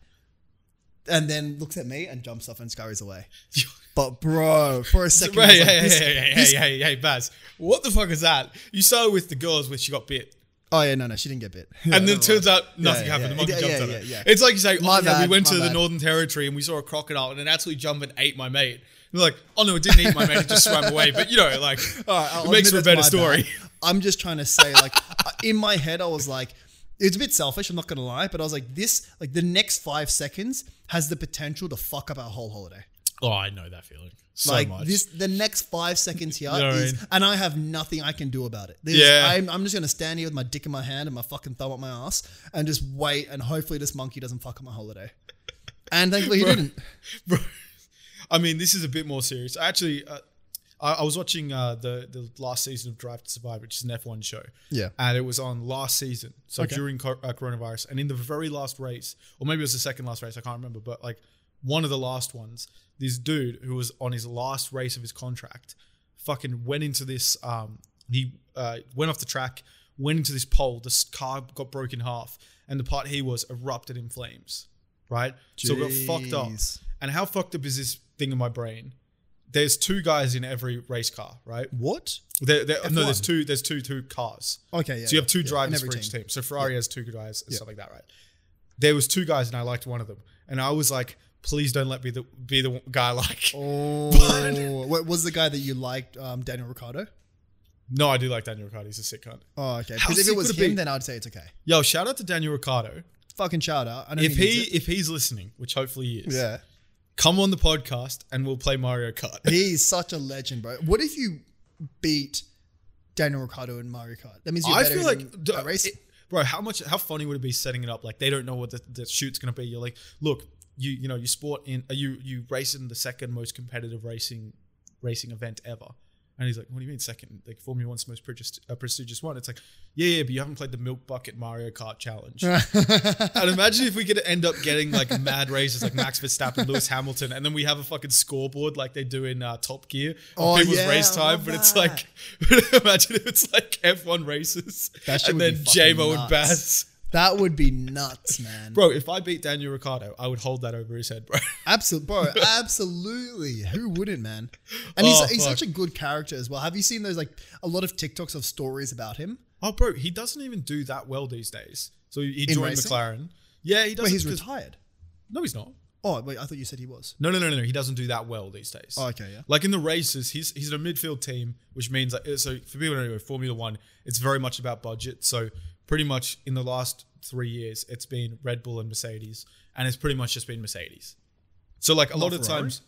and then looks at me and jumps off and scurries away. But bro, for a second, Hey, like, hey, hey, hey, hey, hey, hey, Baz. What the fuck is that? You started with the girls where she got bit. Oh yeah, no, no, she didn't get bit. and then it turns out nothing yeah, happened. yeah. The monkey Yeah, jumped yeah, on yeah, it. yeah. It's like you say, My oh yeah, we went to the. Northern Territory and we saw a crocodile and it actually jumped and ate my mate. You're like, oh no, it didn't eat my mate, it just swam away. But you know, like, right, it makes for a better story. bad. I'm just trying to say, like, in my head, I was like, it's a bit selfish. I'm not gonna lie, but I was like, this, like, the next five seconds has the potential to fuck up our whole holiday. Oh, I know that feeling so like much. this, the next five seconds here is, know what I mean? and I have nothing I can do about it. Yeah. I'm, I'm just gonna stand here with my dick in my hand and my fucking thumb up my ass and just wait, and hopefully this monkey doesn't fuck up my holiday. And thankfully he Bro. didn't. Bro, I mean, this is a bit more serious. Actually, uh, I, I was watching uh, the the last season of Drive to Survive, which is an F1 show. Yeah. and it was on last season, so Okay. during co- uh, coronavirus, and in the very last race, or maybe it was the second last race, I can't remember, but like one of the last ones, this dude who was on his last race of his contract, fucking went into this. Um, he uh, went off the track, went into this pole. This car got broken in half, and the part he was erupted in flames. Right, so it got fucked up. And how fucked up is this thing in my brain? There's two guys in every race car, right? What? There, there, no, there's two. There's two two cars. Okay, yeah. so you have two yeah, drivers for each team. team. So Ferrari has two guys and stuff like that, right? There was two guys, and I liked one of them, and I was like, please don't let me the, be the guy like. Oh, what was the guy that you liked? Um, Daniel Ricciardo. No, I do like Daniel Ricciardo. He's a sick cunt. Oh, okay. Because if it was it him, be? then I'd say it's okay. Yo, shout out to Daniel Ricciardo. Fucking shout out. I know If he, he if he's listening, which hopefully he is, yeah, come on the podcast and we'll play Mario Kart. he's such a legend, bro. What if you beat Daniel Ricciardo in Mario Kart? That means you're I better feel like, d- it- bro, how much, how funny would it be setting it up? Like they don't know what the, the shoot's gonna be. You're like, look, you you know, you sport in, you you race in the second most competitive racing racing event ever. And he's like, what do you mean second? Like Formula One's the most prestigious, uh, prestigious one. It's like, yeah, yeah, but you haven't played the Milk Bucket Mario Kart Challenge. and imagine if we could end up getting like mad races like Max Verstappen, Lewis Hamilton, and then we have a fucking scoreboard like they do in uh, Top Gear Oh, people's yeah, race time. But it's like, imagine if it's like F1 races That and then JMO and nuts. That would be nuts, man. Bro, if I beat Daniel Ricciardo, I would hold that over his head, bro. Absolutely, bro. Absolutely. Who wouldn't, man? And he's, Oh, he's fuck. such a good character as well. Have you seen those like a lot of TikToks of stories about him? Oh, bro, he doesn't even do that well these days. So he In joined racing? McLaren. Yeah, he doesn't. Wait, he's retired. no, he's not. Oh, wait, I thought you said he was. No, no, no, no, no. He doesn't do that well these days. Oh, okay, yeah. Like in the races, he's he's in a midfield team, which means like so for people who don't know Formula One, it's very much about budget. So pretty much in the last three years, it's been Red Bull and Mercedes, and it's pretty much just been Mercedes. So like a Not lot of Ferrari? times,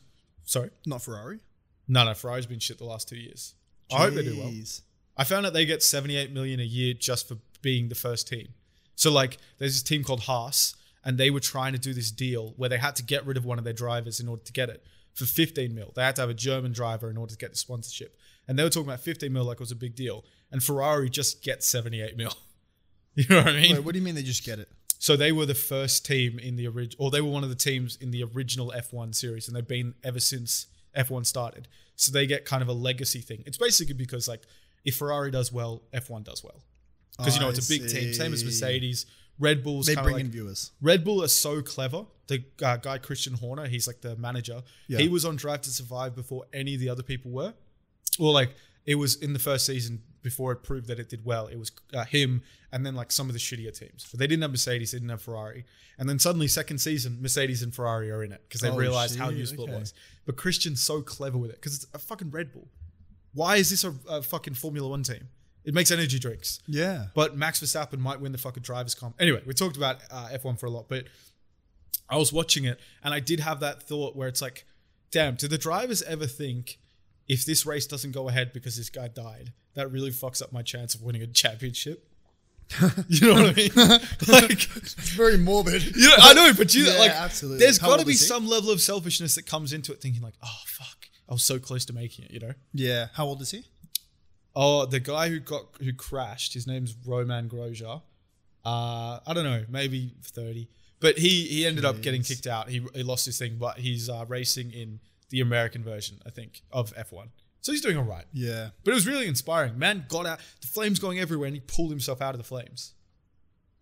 sorry, Not Ferrari. no, no, Ferrari's been shit the last two years. I hope they do well. Jeez. I found out they get 78 million a year just for being the first team. So like there's this team called Haas and they were trying to do this deal where they had to get rid of one of their drivers in order to get it for 15 mil. They had to have a German driver in order to get the sponsorship. And they were talking about 15 mil like it was a big deal. And Ferrari just gets 78 mil. You know what I mean? Wait, what do you mean they just get it? So they were the first team in the original, or they were one of the teams in the original F1 series, and they've been ever since F1 started. So they get kind of a legacy thing. It's basically because like if Ferrari does well, F1 does well. Because you know it's a big team, same as. Mercedes. Red Bull's They bring like in viewers. Red Bull are so clever. The uh, guy Christian Horner, he's like the manager. Yeah. He was on Drive to Survive before any of the other people were. Or like it was in the first season before it proved that it did well. It was uh, him and then like some of the shittier teams. But they didn't have Mercedes, they didn't have Ferrari. And then suddenly second season, Mercedes and Ferrari are in it because they Oh, realized how useful okay. it was. But Christian's so clever with it because it's a fucking Red Bull. Why is this a, a fucking Formula One team? It makes energy drinks. Yeah. But Max Verstappen might win the fucking drivers' comp. Anyway, we talked about uh, F1 for a lot, but I was watching it and I did have that thought where it's like, damn, do the drivers ever think if this race doesn't go ahead because this guy died, that really fucks up my chance of winning a championship? you know what I mean? like, It's very morbid. you know, I know, but you Yeah, like, absolutely. There's got to be some level of selfishness that comes into it, thinking like, oh fuck, I was so close to making it, you know? Yeah. How old is he? Oh, the guy who got who crashed. His name's Romain Grosjean. Uh, I don't know, maybe thirty. But he he ended up getting kicked out. He, he lost his thing, but he's uh, racing in the American version, I think, of F one. So he's doing all right. Yeah. But it was really inspiring. Man got out, the flames going everywhere, and he pulled himself out of the flames.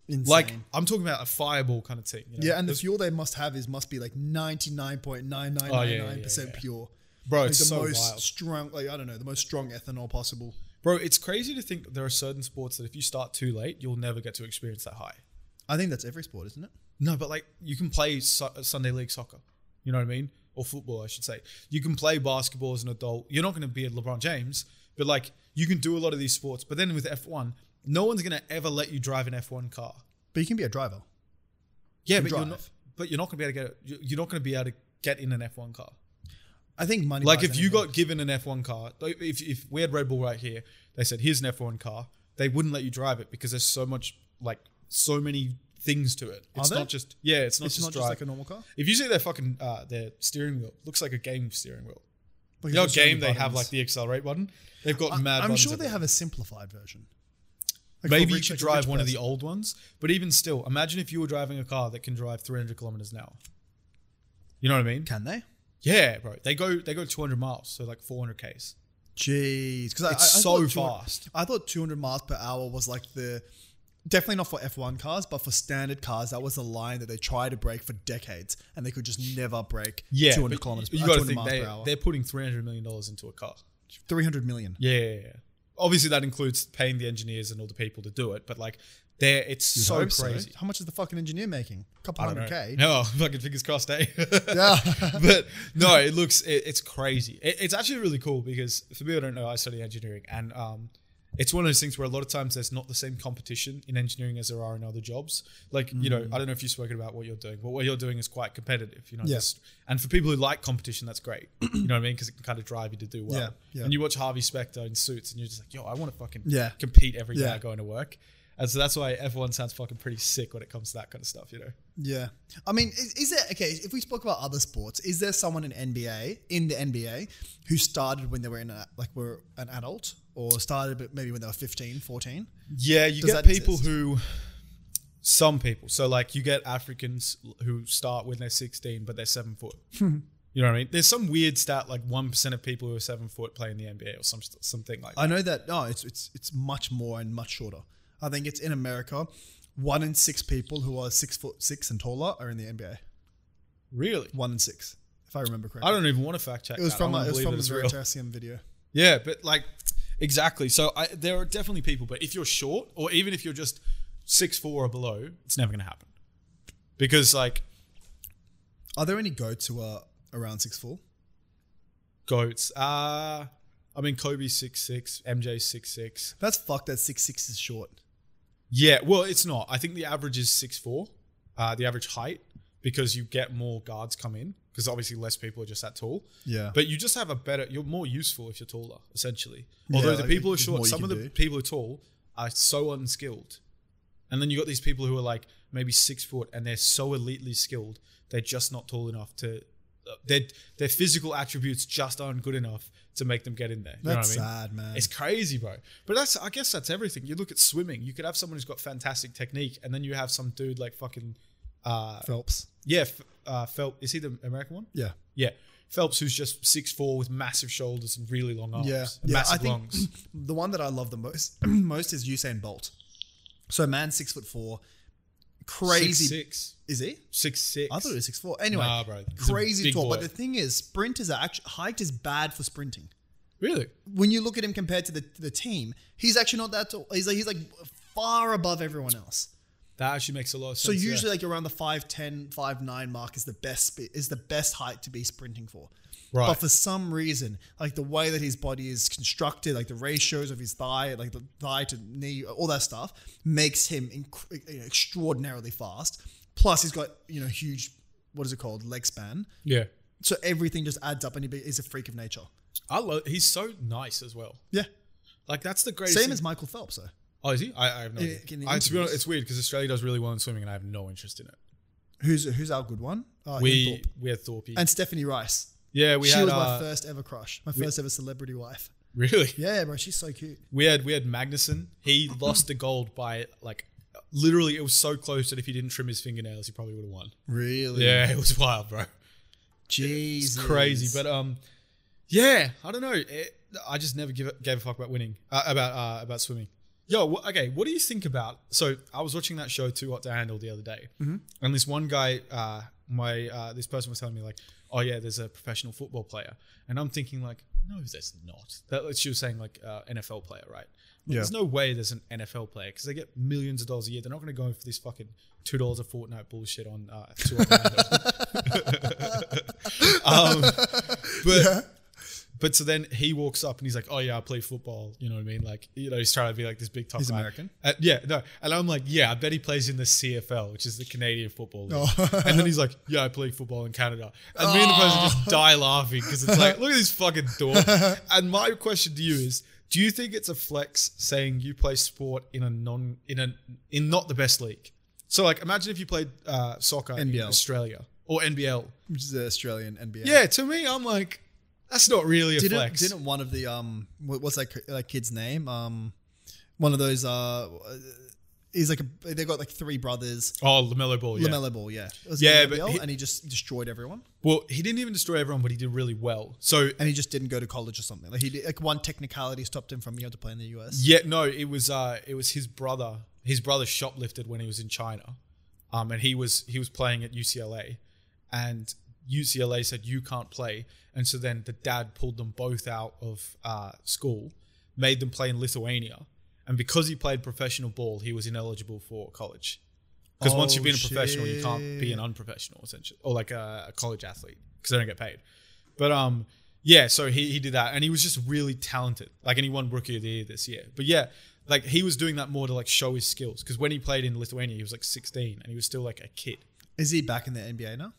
Insane. Like I'm talking about a fireball kind of thing. You know? yeah, and the fuel they must have is must be like ninety nine point nine nine Oh, nine yeah, yeah, yeah. pure. bro, Like it's the so most wild. strong, like I don't know, the most strong ethanol possible. Bro, it's crazy to think there are certain sports that if you start too late, you'll never get to experience that high. I think that's every sport, isn't it? No, but like you can play su- Sunday league soccer. You know what I mean? Or football, I should say. You can play basketball as an adult. You're not going to be a LeBron James, but like you can do a lot of these sports. But then with F1, no one's going to ever let you drive an F1 car. But you can be a driver. Yeah, but you're not. But you're not going to be able to get. you- You're not going to be able to get in an F1 car. I think money. Like if you got given an F1 car, if if we had Red Bull right here, they said here's an F1 car, they wouldn't let you drive it because there's so much like so many things to it. It's not just yeah, it's not it's just not drive. just like a normal car. If you see their fucking uh, their steering wheel, looks like a game steering wheel. Like, You know, there's so many game they have like the accelerate button. They've got I- mad. I'm sure they have a simplified version. Like Maybe you could like drive one of the old ones, but even still, imagine if you were driving a car that can drive 300 kilometers an hour. You know what I mean? Can they? Yeah, bro. They go they go 200 miles, so like 400 k's. Jeez, because It's so fast. I thought 200 miles per hour was like the definitely not for F1 cars, but for standard cars, that was the line that they tried to break for decades, and they could just never break Yeah, 200 but kilometers. You uh, got to 200 think miles they per hour. they're putting 300 million dollars into a car. 300 million. Yeah, yeah, yeah. Obviously, that includes paying the engineers and all the people to do it, but like, they're it's You'd so crazy. How much is the fucking engineer making? A couple hundred. K. No, fucking fingers crossed, eh? Yeah. but no, it looks it, it's crazy. It, it's actually really cool because for people who don't know, I study engineering, and um, it's one of those things where a lot of times there's not the same competition in engineering as there are in other jobs. Like you know, mm. I don't know if you've spoken about what you're doing, but what you're doing is quite competitive. You know, Yeah. And for people who like competition, that's great. you know what I mean? Because it can kind of drive you to do well. Yeah, yeah. And you watch Harvey Specter in Suits, and you're just like, yo, I want to fucking Yeah. compete every day going to work. And so that's why F1 sounds fucking pretty sick when it comes to that kind of stuff, you know? Yeah. I mean, is, is there, okay, if we spoke about other sports, is there someone in NBA, in the NBA, who started when they were in a, like, were an adult or started but maybe when they were 15, 14? Yeah, you Does get people exist? who some people. So like you get Africans who start when they're 16 but they're 7 foot. you know what I mean? There's some weird stat like 1% of people who are 7 foot play in the NBA or some something like that. I know that, no, it's, it's, it's much more and much shorter. I think it's in America, one in six people who are six foot six and taller are in the NBA. Really? One in six, if I remember correctly. I don't even want to fact check It was that. from a, it was from a. Veritasium video. Yeah, but like exactly. So I, there are definitely people, but if you're short or even if you're just six four or below, it's never going to happen. Because like Are there any goats who are around six four? goats, uh I mean Kobe six six, MJ six six. That's fucked. That six six is short. Yeah, well, it's not. I think the average is six four, uh, the average height, because you get more guards come in because obviously less people are just that tall. Yeah. But you just have a better. You're more useful if you're taller, essentially. Although Yeah, the people who are short, some of the do. people who are tall are so unskilled, and then you got these people who are like maybe six foot and they're so elitely skilled, they're just not tall enough to their their physical attributes just aren't good enough to make them get in there. You That's know what I mean? sad, man. It's crazy, bro. But that's I guess that's everything. You look at swimming. You could have someone who's got fantastic technique, and then you have some dude like fucking uh Phelps. yeah, F- uh, Phelps. Is he the American one? Yeah. Yeah, Phelps, who's just six four with massive shoulders and really long arms. Yeah, and yeah. I think lungs. the one that I love the most most is Usain Bolt. So man, six foot four, crazy. Six six. Is he? Six six. I thought he was six four. Anyway, Nah, bro. Crazy tall. boy. But the thing is, sprinters are actually height is bad for sprinting. really. When you look at him compared to the the team, he's actually not that tall. He's like he's like far above everyone else. That actually makes a lot of So sense. yeah. usually like around the 5'10", 5'9 mark is the best is the best height to be sprinting for. Right. But for some reason, like the way that his body is constructed, like the ratios of his thigh, like the thigh to knee, all that stuff, makes him inc- you know, extraordinarily fast. Plus, he's got you know huge, what is it called, leg span. yeah. So everything just adds up, and he be- he's a freak of nature. I love. He's so nice as well. Yeah, Like that's the greatest. same thing- as Michael Phelps, though. Oh, is he? I, I have no idea. I, to be honest, it's weird because Australia does really well in swimming, and I have no interest in it. Who's who's our good one? Uh, We Thorpe. we had Thorpe. and Stephanie Rice. yeah, we she had was my uh, first ever crush, my first ever celebrity wife. really. Yeah, bro, she's so cute. We had we had Magnussen. He lost the gold by like literally. It was so close that if he didn't trim his fingernails, he probably would have won. Really? Yeah, it was wild, bro. Jesus. It's crazy, but um, yeah, I don't know. It, I just never give gave a fuck about winning uh, about uh, about swimming. Yo, okay, what do you think about? So I was watching that show Too Hot to Handle the other day, and this one guy, uh, my uh, this person was telling me like, oh yeah, there's a professional football player, and I'm thinking like, no, there's not. That she was saying like uh, NFL player, right? But Yeah. There's no way there's an NFL player because they get millions of dollars a year. They're not going to go for this fucking two dollars a fortnight bullshit on uh, Too Hot to Handle. um, but but so then he walks up and he's like, "Oh yeah, I play football." You know what I mean? Like, you know, he's trying to be like this big tough He's guy. American? Uh, yeah, no, and I'm like, "Yeah, I bet he plays in the CFL, which is the Canadian Football League." Oh. and then he's like, "Yeah, I play football in Canada." And me and the person just die laughing because it's like, "Look at this fucking dork." and my question to you is. Do you think it's a flex saying you play sport in a non in a in not the best league? So like imagine if you played uh, soccer in Australia or NBL. Which is the Australian NBA. Yeah, to me I'm like that's not really a Didn't flex. didn't one of the um what's that that kid's name um one of those uh he's like a they got like three brothers Oh, LaMelo Ball. Yeah. LaMelo Ball yeah It was Yeah, but he- and he just destroyed everyone Well, he didn't even destroy everyone, but he did really well. So and he just didn't go to college or something like he did, like one technicality stopped him from being able to play in the US yeah, no, it was uh, it was his brother. His brother shoplifted when he was in China, um, and he was he was playing at UCLA, and UCLA said you can't play, and so then the dad pulled them both out of uh, school, made them play in Lithuania, and because he played professional ball, he was ineligible for college. Because once you've Oh, been a professional, you can't be an unprofessional essentially, or like a, a college athlete because they don't get paid. But um, yeah, so he he did that, and he was just really talented. Like, and he won Rookie of the Year this year. But yeah, like he was doing that more to like show his skills. Because when he played in Lithuania, he was like 16, and he was still like a kid. is he back in the NBA now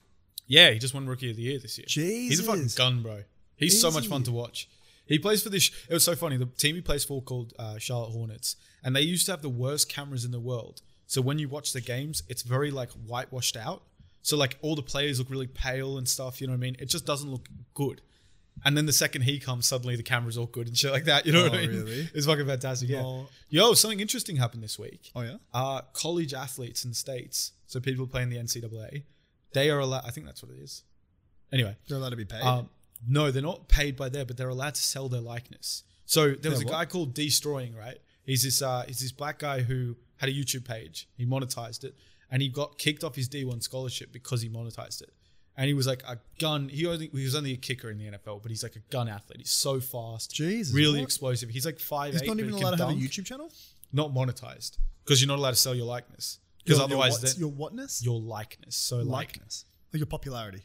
Yeah, he just won Rookie of the Year this year. He's a fucking gun, bro. He's so much fun to watch. He plays for this. It was so funny. The team he plays for called uh, Charlotte Hornets, and they used to have the worst cameras in the world. So when you watch the games, it's very like whitewashed out. So like all the players look really pale and stuff. You know what I mean? It just doesn't look good. And then the second he comes, suddenly the camera's all good and shit like that. You know what Oh, I mean? really? It's fucking fantastic. Yeah. Oh. Yo, something interesting happened this week oh yeah uh, college athletes in the states, so people playing the NCAA, they are allowed. I think that's what it is. Anyway, they're allowed to be paid um, no, they're not paid by there, but they're allowed to sell their likeness. So there was a what? guy called Deestroying, right? He's this uh, he's this black guy who had a YouTube page. He monetized it, and he got kicked off his D1 scholarship because he monetized it. And he was like a gun. He only he was only a kicker in the NFL, but he's like a gun athlete. He's so fast, Jesus, really what? explosive. He's like five. he's not even allowed to have a YouTube channel Not monetized because you're not allowed to sell your likeness. Because otherwise, your, then your whatness your likeness. So likeness like your popularity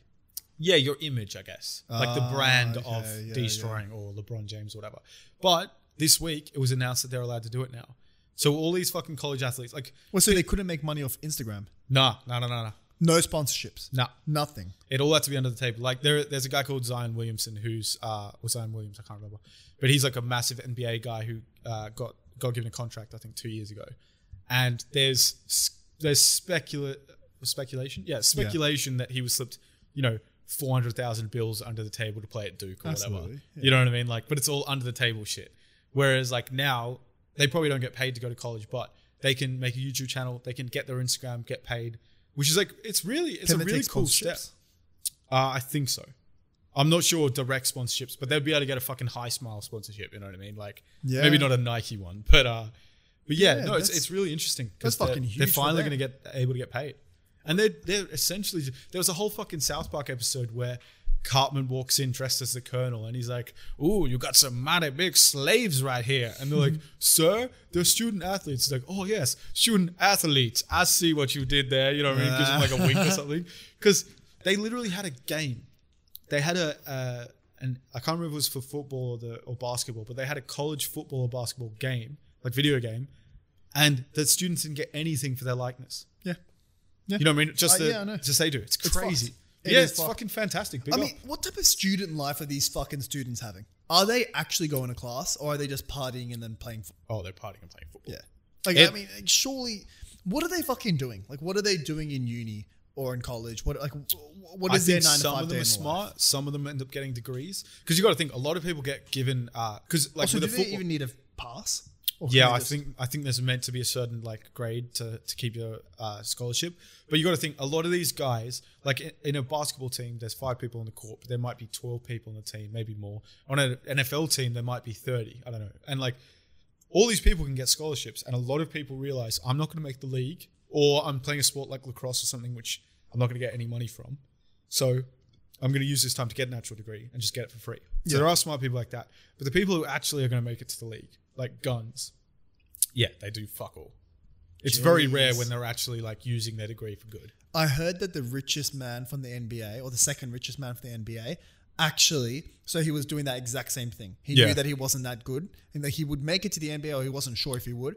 yeah, your image, I guess, like the Ah, brand okay, of yeah, Deestroying or LeBron James or whatever. But this week, it was announced that they're allowed to do it now. So all these fucking college athletes, like, well so they couldn't make money off Instagram nah, nah, nah, nah, nah, no sponsorships nah. nothing It all had to be under the table. Like there, there's a guy called Zion Williamson who's, uh, or Zion Williams, I can't remember, but he's like a massive NBA guy who uh, got got given a contract, I think, two years ago. And there's there's specula- speculation, yeah, speculation that he was slipped, you know, four hundred thousand bills under the table to play at Duke or whatever. Absolutely, You know what I mean? Like, but it's all under the table shit. Whereas like now, they probably don't get paid to go to college, but they can make a YouTube channel. They can get their Instagram, get paid, which is like it's really it's Can a really cool step. Uh, I think so. I'm not sure direct sponsorships, but they'd be able to get a fucking HiSmile sponsorship. You know what I mean? Like Yeah. maybe not a Nike one, but uh, but yeah, Yeah, no, it's it's really interesting. that's fucking they're, huge They're finally going to get able to get paid, and they're they're essentially there was a whole fucking South Park episode where Cartman walks in dressed as the Colonel, and he's like, "Ooh, you got some mighty big slaves right here," and they're like, "Sir, they're student athletes." He's like, "Oh yes, student athletes. I see what you did there." You know what I mean? Gives him like a wink or something because they literally had a game they had a uh, and I can't remember if it was for football or the or basketball, but they had a college football or basketball game, like video game, and the students didn't get anything for their likeness. Yeah. You know what I mean? Just Uh, the, yeah, I know. just they do. It's It's crazy. fucked. It yeah, is it's fucked. fucking fantastic. Big I up. mean, what type of student life are these fucking students having? Are they actually going to class or are they just partying and then playing? Fo- oh, they're partying and playing football. yeah. Like, It- I mean, like, surely, what are they fucking doing? Like, what are they doing in uni or in college? What, like, wh- what I is their think nine to some five of them are the life? smart. Some of them end up getting degrees because you got to think a lot of people get given because like Also, with do a they football. even need a pass? Yeah, I just- think I think there's meant to be a certain like grade to, to keep your uh, scholarship, but you got to think a lot of these guys, like in, in a basketball team, there's five people on the court, but there might be twelve people on the team, maybe more. On an NFL team, there might be thirty. I don't know, and like all these people can get scholarships, and a lot of people realize I'm not going to make the league, or I'm playing a sport like lacrosse or something which I'm not going to get any money from, so I'm going to use this time to get an actual degree and just get it for free. So Yeah. there are smart people like that, but the people who actually are going to make it to the league, like guns, yeah, they do fuck all. It's very rare when they're actually like using their degree for good. I heard that the richest man from the NBA, or the second richest man from the NBA, actually, so he was doing that exact same thing. He Yeah. knew that he wasn't that good, and that he would make it to the NBA, or he wasn't sure if he would.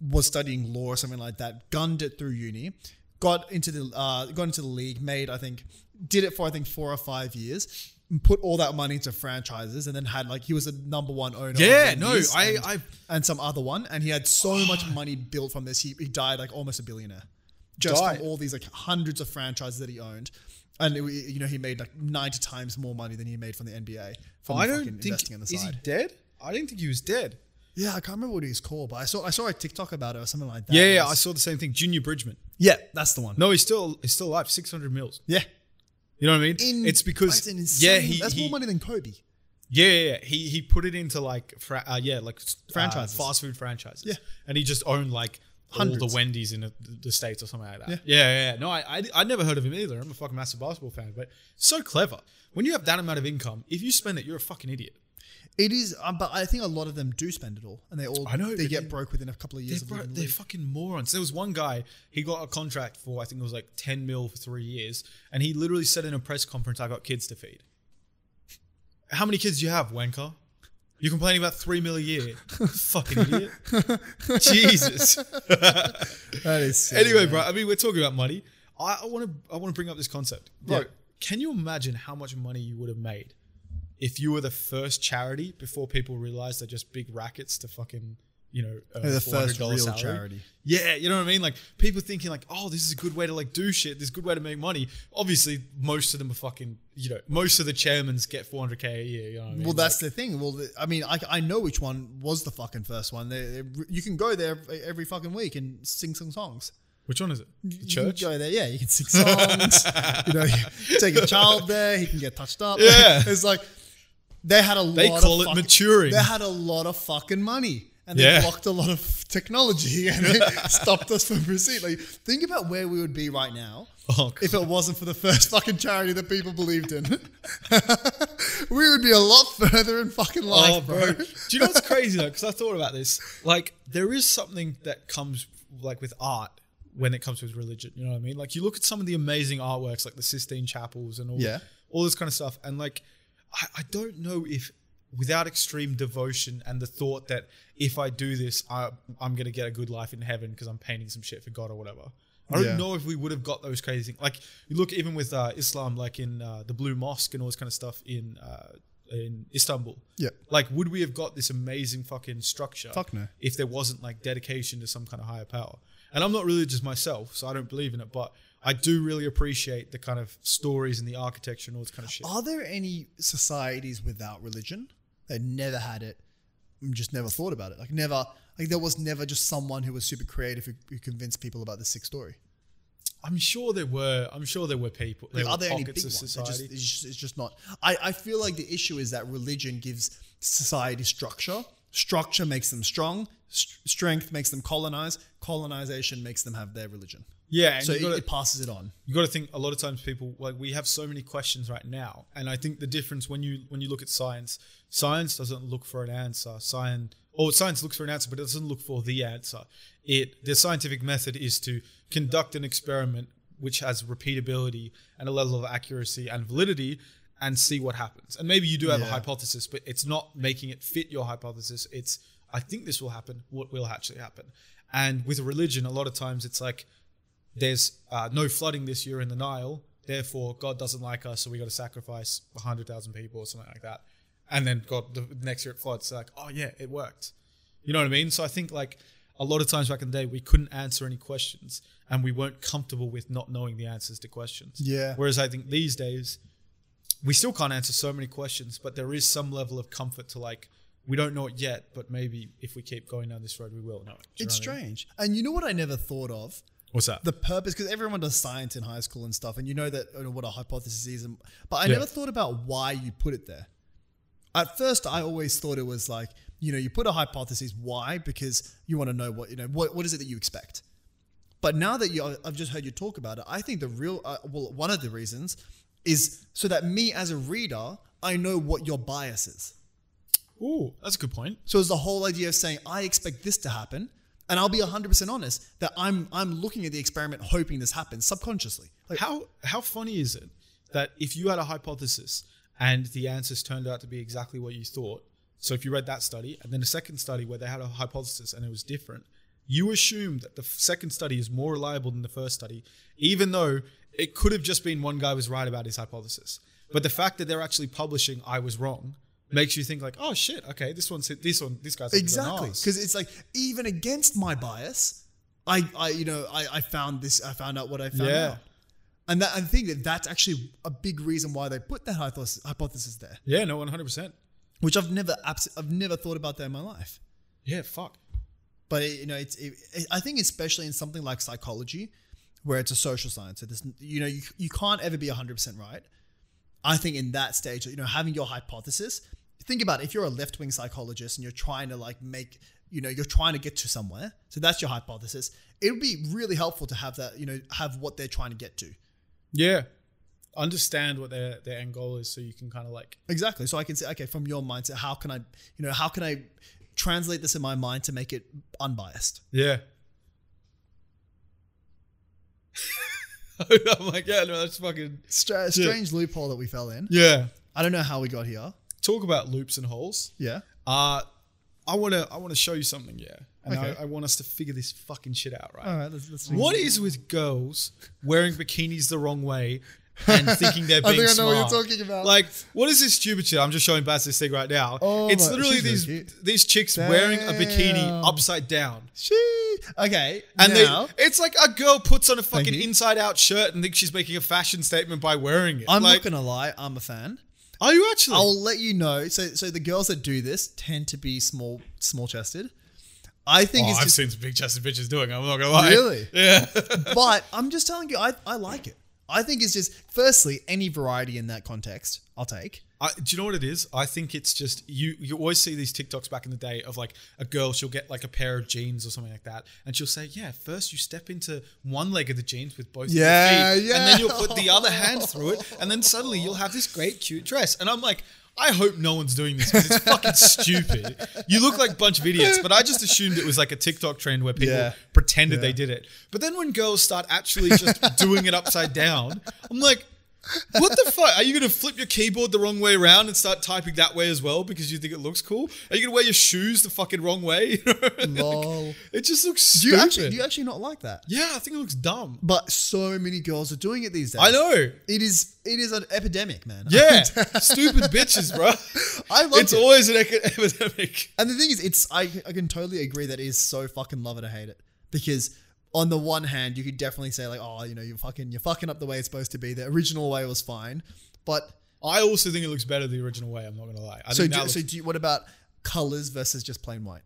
Was studying law or something like that. Gunned it through uni, got into the uh, got into the league. Made I think did it for I think four or five years. Put all that money into franchises, and then had like he was a number one owner. Yeah, no, I- and, I- and some other one, and he had so much money built from this. He, he died like almost a billionaire just Died. from all these like hundreds of franchises that he owned. And it, you know he made like ninety times more money than he made from the NBA from I don't think investing on the is he side. dead? I didn't think he was dead. Yeah, I can't remember what he's called, but I saw I saw a TikTok about it or something like that. Yeah, yeah, was- I saw the same thing. Junior Bridgeman. yeah, that's the one. No, he's still he's still alive. Six hundred mils. Yeah, You know what I mean? In- it's because that's insane- yeah, he, that's he more money than Kobe. yeah, yeah, yeah, he he put it into like fra- uh, yeah, like uh, Franchises. fast food franchises. Yeah. and he just owned like all Hundreds. the Wendy's in the, the states or something like that. Yeah. Yeah, yeah, yeah. No, I, I I never heard of him either. I'm a fucking massive basketball fan, but so clever. When you have that amount of income, if you spend it, you're a fucking idiot. It is, um, but I think a lot of them do spend it all, and they all I know, they get they- broke within a couple of years They're, of bro- they're fucking morons. There was one guy, he got a contract for, I think it was like 10 mil for three years. And he literally said in a press conference, I got kids to feed. How many kids do you have, wanker? You're complaining about three mil a year. fucking idiot. Jesus. That is silly, anyway, man. bro, I mean, we're talking about money. I want to I want to bring up this concept. Bro, Yeah. can you imagine how much money you would have made if you were the first charity before people realized they're just big rackets to fucking, you know, They're the first real salary? charity. Yeah, you know what I mean? Like people thinking like, oh, this is a good way to like do shit. This is a good way to make money. Obviously, most of them are fucking, you know, most of the chairmans get 400k a year. You know I mean? Well, that's the thing. Well, the, I mean, I, I know which one was the fucking first one. They, they- you can go there every, fucking week and sing some songs. which one is it? The You church. can go there, yeah. You can sing songs. you know, you take a child there. He can get touched up. Yeah. it's like they had a They lot. call of it fucking- maturing. They had a lot of fucking money. And they Yeah. blocked a lot of technology and it stopped us from proceeding. Like, think about where we would be right now Oh, if it wasn't for the first fucking charity that people believed in. we would be a lot further in fucking oh, life, Oh, bro. bro. Do you know what's crazy though? Because I thought about this. Like, there is something that comes like with art when it comes with religion. You know what I mean? Like, you look at some of the amazing artworks, like the Sistine Chapels and all, Yeah. all this kind of stuff, and like, I, I don't know if without extreme devotion and the thought that if I do this, I, I'm gonna get a good life in heaven because I'm painting some shit for God or whatever. I don't Yeah. know if we would have got those crazy things. Like you look even with uh, Islam, like in uh, the Blue Mosque and all this kind of stuff in uh, in Istanbul. Yeah. Like, would we have got this amazing fucking structure? Fuck no. If there wasn't like dedication to some kind of higher power. And I'm not religious myself, so I don't believe in it. But I do really appreciate the kind of stories and the architecture and all this kind of shit. Are there any societies without religion that never had it, and just never thought about it? Like never, like there was never just someone who was super creative who, who convinced people about the sick story. I'm sure there were. I'm sure there were people. There Like, were are there any big ones? Just, it's, just, it's just not. I, I feel like the issue is that religion gives society structure. Structure makes them strong. St- strength makes them colonize. Colonization makes them have their religion. Yeah, and so it, gotta- it passes it on. you got to think a lot of times people like we have so many questions right now and i think the difference when you when you look at science science doesn't look for an answer. Science or science looks for an answer but it doesn't look for the answer. It the scientific method is to conduct an experiment which has repeatability and a level of accuracy and validity and see what happens. And maybe you do have a hypothesis but it's not making it fit your hypothesis. It's i think this will happen. What will actually happen? And with religion a lot of times it's like there's uh, no flooding this year in the Nile, therefore God doesn't like us, so we got to sacrifice hundred thousand people or something like that. And then God, the next year it floods. Like, oh yeah, it worked. You know what I mean? So I think like a lot of times back in the day, we couldn't answer any questions, and we weren't comfortable with not knowing the answers to questions. Yeah. Whereas I think these days, we still can't answer so many questions, but there is some level of comfort to like. We don't know it yet, but maybe if we keep going down this road, we will know it. It's know what I mean? strange. And you know what I never thought of? What's that? the purpose because everyone does science in high school and stuff and you know that you know, what a hypothesis is and, but i Yeah. never thought about why you put it there at first i always thought it was like you know you put a hypothesis why because you want to know what you know what, what is it that you expect but now that you i've just heard you talk about it i think the real uh, well one of the reasons is so that me as a reader i know what your bias is Ooh, that's a good point. so it's the whole idea of saying I expect this to happen, and I'll be hundred percent honest that I'm I'm looking at the experiment hoping this happens subconsciously. Like, How how funny is it that if you had a hypothesis and the answers turned out to be exactly what you thought, so if you read that study and then a second study where they had a hypothesis and it was different, you assume that the second study is more reliable than the first study, even though it could have just been one guy was right about his hypothesis. But the fact that they're actually publishing "I was wrong" makes you think like, "Oh shit, okay, this one's this one, this guy's exactly because it's like even against my bias, I I you know I, I found this I found out what I found Yeah. out, and that I think that that's actually a big reason why they put that hypothesis hypothesis there, yeah, no, one hundred percent, which I've never abs- I've never thought about that in my life. yeah, fuck, but it, you know it's it, it- i think especially in something like psychology where it's a social science so this you know you, you can't ever be 100% right. I think in that stage you know having your hypothesis think about it, if you're a left-wing psychologist and you're trying to like make you know you're trying to get to somewhere so that's your hypothesis it would be really helpful to have that you know have what they're trying to get to yeah. Understand what their their end goal is, so you can kind of like exactly so i can say okay from your mindset how can i you know how can i translate this in my mind to make it unbiased Yeah. I'm like, yeah, no, that's fucking. Stra- strange loophole that we fell in Yeah. i don't know how we got here Talk about loops and holes. yeah Uh I wanna I wanna show you something, yeah. And Okay. I, I want us to figure this fucking shit out, right? All right, let's, let's What is with girls wearing bikinis the wrong way and thinking they're I being think I know what you're talking about. Like, what is this stupid shit? I'm just showing Baz this thing right now. Oh it's my- literally these really these chicks wearing a bikini upside down. She okay, And now they, it's like a girl puts on a fucking inside out shirt and thinks she's making a fashion statement by wearing it. I'm like, not gonna lie, I'm a fan. Are you actually? I'll let you know. So, so the girls that do this tend to be small, small chested. I think oh, it's I've just, seen some big chested bitches doing it. I'm not gonna lie. Really? Yeah. but I'm just telling you, I, I like it. I think it's just, firstly, any variety in that context, I'll take. I, do you know what it is? I think it's just you. You always see these TikToks back in the day of like a girl. She'll get like a pair of jeans or something like that, and she'll say, "Yeah, first you step into one leg of the jeans with both Yeah, feet, yeah. and then you'll put the other hand through it, and then suddenly you'll have this great cute dress." And I'm like. I hope no one's doing this because it's fucking stupid. You look like a bunch of idiots, but I just assumed it was like a TikTok trend where people Yeah. pretended Yeah. they did it. But then when girls start actually just doing it upside down, I'm like, what the fuck? Are you gonna flip your keyboard the wrong way around and start typing that way as well because you think it looks cool? Are you gonna wear your shoes the fucking wrong way? Lol. it just looks Do stupid. you actually, do you actually not like that? yeah, I think it looks dumb. But so many girls are doing it these days. I know. It is, it is an epidemic, man. Yeah, stupid bitches, bro. I like it. It's it. always an epidemic. And the thing is, it's I, I can totally agree that it is so fucking love it or hate it because on the one hand, you could definitely say like, oh, you know, you're fucking, you're fucking up the way it's supposed to be. The original way was fine, but I also think it looks better the original way. I'm not gonna lie. I so do, so do you, what about colors versus just plain white?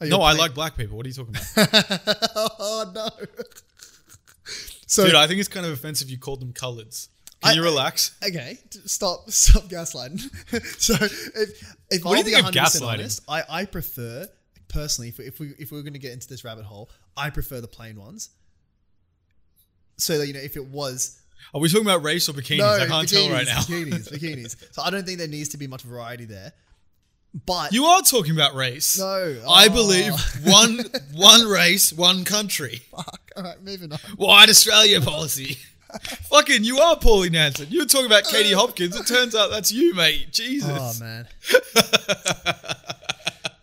No, a I plain- like black people. What are you talking about, oh no. so dude? I think it's kind of offensive you called them coloreds. Can I- you relax? okay, stop, stop gaslighting. so if if What do I'll you be think of 100% gaslighting? honest, I I prefer personally if we, if we if we were going to get into this rabbit hole, I prefer the plain ones. So that you know, if it was Are we talking about race or bikinis? no, I can't tell right now. bikinis, bikinis. So I don't think there needs to be much variety there. But You are talking about race. no, I oh, believe ah. one one race, one country. Fuck. All right, moving on. White Australia policy. Fucking, you are Pauline Hanson. You were talking about Katie uh. Hopkins. It turns out that's you, mate. Jesus. Oh man.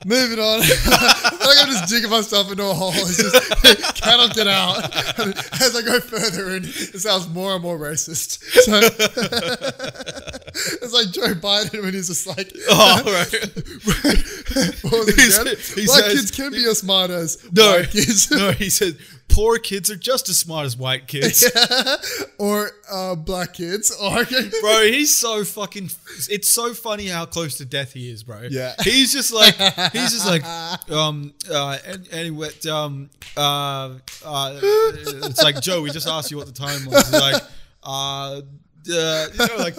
Moving on. I feel like I'm just digging myself into a hole. It's just cannot get out. As I go further in, it sounds more and more racist. So it's like Joe Biden when he's just like, Oh, right. He said- he Black says- kids can be as smart as No, white kids. no, he said poor kids are just as smart as white kids. or uh, black kids. Or Bro, he's so fucking. It's so funny how close to death he is, bro. Yeah. he's just like he's just like um uh anyway um uh uh it's like Joe. We just asked you what the time was. He's like uh, uh you know like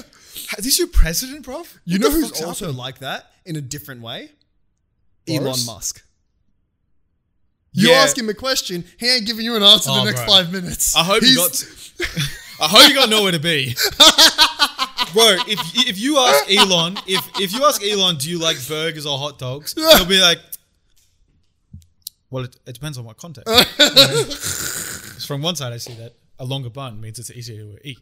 is this your president, bro? you What know who's also happening? like that in a different way? Boris? Elon Musk. You Yeah. ask him a question, he ain't giving you an answer in Oh, the next bro. five minutes. I hope you got. He's- To, I hope you got nowhere to be, bro. If if you ask Elon, if if you ask Elon, do you like burgers or hot dogs? He'll be like, well, it, it depends on what context. Because From one side, I see that a longer bun means it's easier to eat.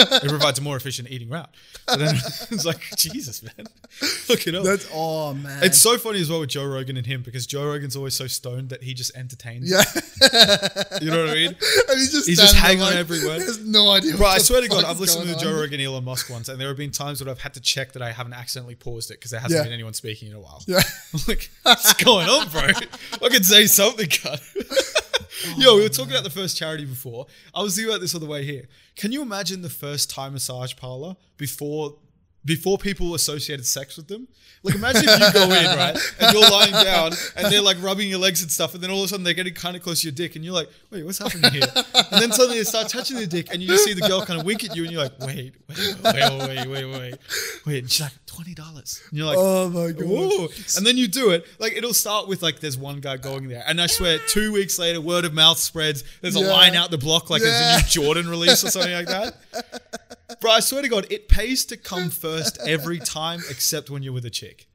It provides a more efficient eating route. But then it's like, Jesus, man, look it up. That's oh man. It's so funny as well with Joe Rogan and him because Joe Rogan's always so stoned that he just entertains. yeah. You know what I mean? and he's just He's just hanging there on like, every word. There's no idea. Bro, I swear to God, I've listened to Joe. Rogan, Elon Musk once, and there have been times when I've had to check that I haven't accidentally paused it because there hasn't Yeah. been anyone speaking in a while. Yeah. I'm like, what's going on, bro? I could say something, cut. Yo, we were talking about the first charity before. I was thinking about this on the way here. Can you imagine the first Thai massage parlor before before people associated sex with them? Like imagine if you go in, right, and you're lying down and they're like rubbing your legs and stuff, and then all of a sudden they're getting kind of close to your dick, and you're like, wait, what's happening here? And then suddenly they start touching the dick, and you just see the girl kind of wink at you, and you're like, wait, wait, wait, wait, wait, wait, wait. And she's like, twenty dollars. And you're like, Oh my god. Ooh. And then you do it. Like it'll start with like there's one guy going there, and I swear, two weeks later, word of mouth spreads. There's a Yeah. line out the block like Yeah. there's a new Jordan release or something like that. Bro, I swear to God, it pays to come first every time, except when you're with a chick.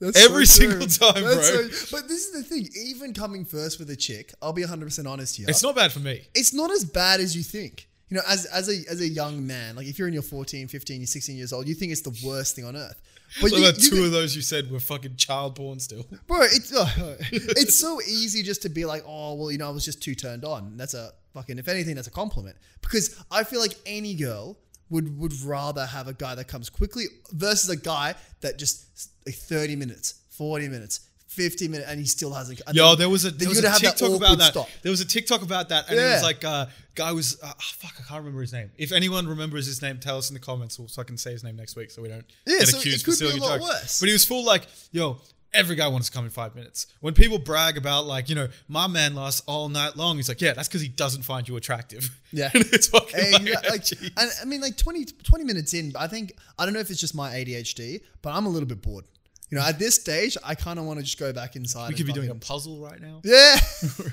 That's Every so single time, That's bro. so- but this is the thing. Even coming first with a chick, I'll be 100 percent honest here. It's not bad for me. it's not as bad as you think. You know, as as a as a young man, like if you're in your 14, 15, you're 16 years old, you think it's the worst thing on earth. But you, you two can- of those you said were fucking child porn still? bro, it's uh, it's so easy just to be like, oh well, you know, I was just too turned on. That's a fucking, if anything, that's a compliment because I feel like any girl would would rather have a guy that comes quickly versus a guy that just like 30 minutes, 40 minutes, 50 minutes, and he still hasn't. Yo, there was a there was a gotta that TikTok about that. stop. There was a TikTok about that, and it was like uh, guy was uh, oh, fuck, I can't remember his name. If anyone remembers his name, tell us in the comments, so I can say his name next week, so we don't Yeah, get so it accused could stealing be a lot joke. worse. But he was full like, yo. Every guy wants to come in five minutes. When people brag about like, you know, my man lasts all night long, he's like, yeah, that's because he doesn't find you attractive. Yeah. It's fucking Hey, like, you like, and I mean, like 20, 20 minutes in, I think, I don't know if it's just my ADHD, but I'm a little bit bored. You know, at this stage, I kind of want to just go back inside. we could be doing a puzzle right now, Yeah.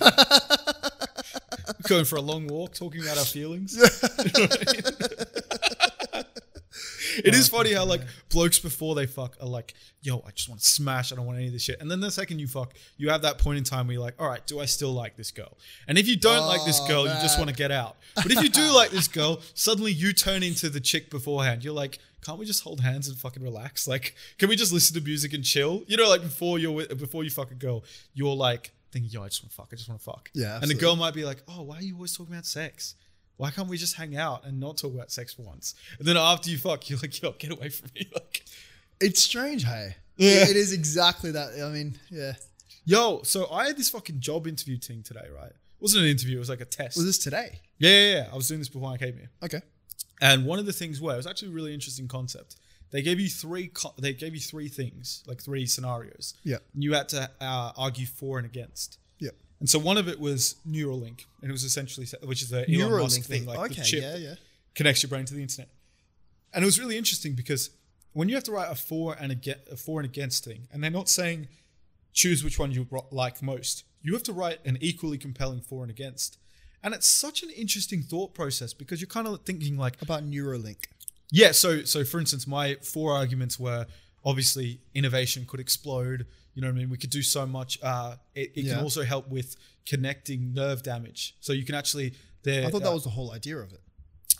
going for a long walk, talking about our feelings. It is funny how like blokes before they fuck are like, yo, I just want to smash. I don't want any of this shit. And then the second you fuck, you have that point in time where you're like, all right, do I still like this girl? And if you don't like this Oh, girl, you just want to get out. But if you do like this girl, suddenly you turn into the chick beforehand. You're like, can't we just hold hands and fucking relax? Like, can we just listen to music and chill? You know, like before you're with, before you fuck a girl, you're like thinking, yo, I just want to fuck. I just want to fuck. Yeah, And the girl might be like, oh, why are you always talking about sex? Why can't we just hang out and not talk about sex for once? And then after you fuck, you're like, yo, get away from me. Like, It's strange, hey. Yeah. It is exactly that. I mean, yeah. Yo, so I had this fucking job interview thing today, right? It wasn't an interview, it was like a test. Was this today? yeah, yeah, yeah. I was doing this before I came here. Okay. And one of the things were, it was actually a really interesting concept. They gave you three. Co- they gave you three things, like three scenarios. Yeah. And you had to uh, argue for and against. And so one of it was Neuralink, and it was essentially, which is the Elon Musk Neuralink thing, thing. like okay. the chip Yeah. Yeah. connects your brain to the internet. And it was really interesting because when you have to write a for and against, a for and against thing, and they're not saying choose which one you like most, you have to write an equally compelling for and against. And it's such an interesting thought process because you're kind of thinking like, About Neuralink. yeah, so so for instance, my four arguments were obviously innovation could explode. You know what I mean? We could do so much. Uh, it it Yeah. can also help with connecting nerve damage. So you can actually. There, I thought uh, that was the whole idea of it.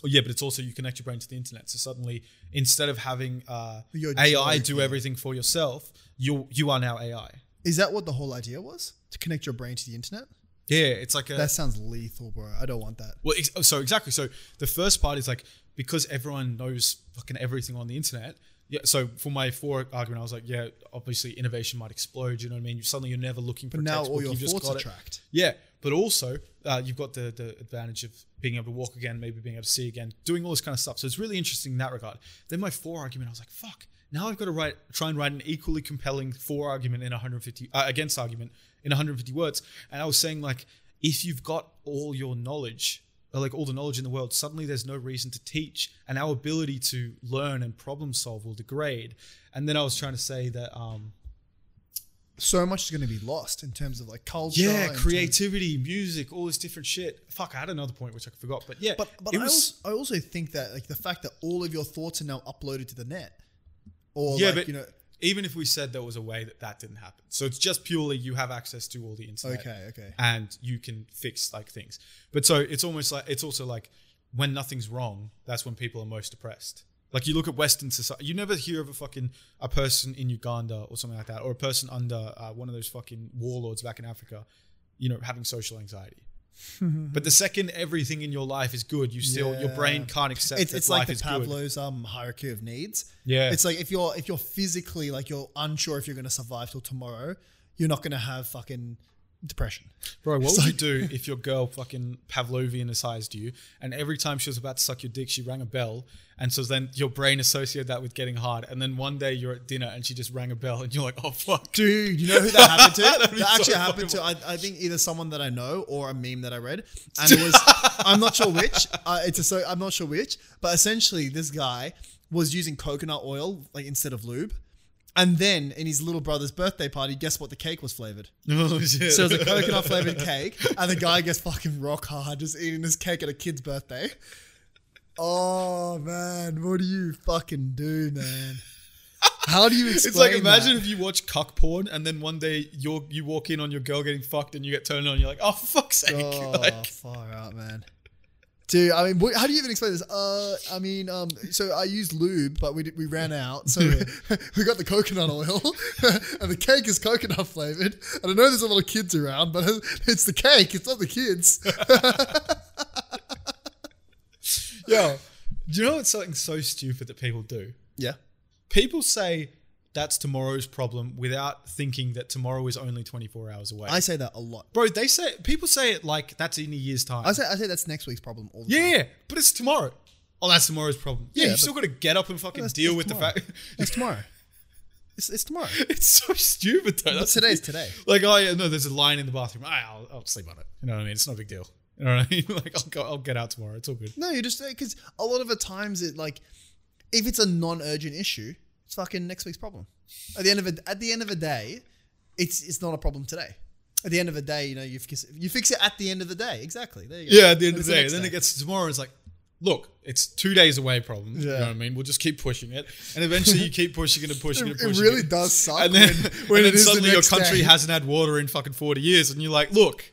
Oh, yeah, but it's also you connect your brain to the internet. So suddenly, instead of having uh, AI do everything for yourself, you you are now AI. Is that what the whole idea was? To connect your brain to the internet? Yeah, it's like a That sounds lethal, bro. I don't want that. well. Ex- so exactly. So the first part is like because everyone knows fucking everything on the internet. Yeah. So for my for argument, I was like, yeah, obviously innovation might explode. You know what I mean? You suddenly you're never looking for But now textbook, all your you've just thoughts got are tracked. Yeah, but also uh, you've got the the advantage of being able to walk again, maybe being able to see again, doing all this kind of stuff. So it's really interesting in that regard. Then my for argument, I was like, fuck. Now I've got to write, try and write an equally compelling for argument in 150 uh, against argument in 150 words. And I was saying like, if you've got all your knowledge, like all the knowledge in the world, suddenly there's no reason to teach, and our ability to learn and problem solve will degrade. And then I was trying to say that, um, So much is going to be lost in terms of like culture. yeah, in terms- creativity, music, all this different shit. Fuck, I had another point which I forgot, but yeah, But but I, was. also, I also think that like the fact that all of your thoughts are now uploaded to the net, or yeah, like, but you know, even if we said there was a way that that didn't happen, so it's just purely you have access to all the internet. okay, okay, and you can fix like things. But so it's almost like it's also like when nothing's wrong, that's when people are most depressed. Like you look at Western society, you never hear of a fucking a person in Uganda or something like that, or a person under uh, one of those fucking warlords back in Africa, you know, having social anxiety. but the second everything in your life is good, you still your brain can't accept it's that it's life like the. Pavlov's um hierarchy of needs. Yeah, It's like if you're if you're physically like you're unsure if you're going to survive till tomorrow, you're not going to have fucking depression. Bro, what It's would like- you do if your girl fucking Pavlovianized you and every time she was about to suck your dick, she rang a bell? And so then your brain associated that with getting hard. And then one day you're at dinner and she just rang a bell and you're like, oh, fuck. Dude, you know who that happened to? That actually so happened to. I, I think either someone that I know or a meme that I read, and it was. I'm not sure which. Uh, it's a so I'm not sure which, but essentially this guy was using coconut oil like instead of lube, and then in his little brother's birthday party, guess what? The cake was flavored. Oh, shit. So it was a coconut flavored cake, and the guy gets fucking rock hard just eating his cake at a kid's birthday. Oh man, what do you fucking do, man? How do you explain? It's like imagine that? if you watch cuck porn and then one day you you walk in on your girl getting fucked and you get turned on you're like, oh, fuck's sake. Oh, Like, far out, man. Dude, I mean, how do you even explain this? Uh, I mean, um, so I used lube, but we did, we ran out, so we got the coconut oil, and the cake is coconut flavored. And I know there's a lot of kids around, but it's the cake, it's not the kids. yo, do you know what's something so stupid that people do? Yeah, People say that's tomorrow's problem without thinking that tomorrow is only 24 hours away. I say that a lot. Bro, they say people say it like that's in a year's time. I say I say that's next week's problem all the yeah, time. yeah, but it's tomorrow. Oh, that's tomorrow's problem. Yeah, Yeah, you still got to get up and fucking That's- deal that's with tomorrow. the fact. It's tomorrow. It's, it's tomorrow. it's so stupid though. But That's today's today. like, oh yeah, no, there's a line in the bathroom. Ah, I'll, I'll sleep on it. You know what I mean? It's no big deal. You know what I mean? Like, I'll go, I'll get out tomorrow. It's all good. No, you just say because a lot of the times it like if it's a non-urgent issue, it's fucking next week's problem. At the end of it, at the end of the day, it's it's not a problem today. At the end of the day, you know you fix it, you fix it at the end of the day. Exactly. There you go. Yeah, at the end of the day. next Then it gets to tomorrow. It's like, look, it's two days away. Problem. You know Yeah. what I mean? We'll just keep pushing it, and eventually you keep pushing it and pushing it. It, And pushing it really it. Really does suck And then, when, and when then it is suddenly the your country day. hasn't had water in fucking forty years, and you're like, look,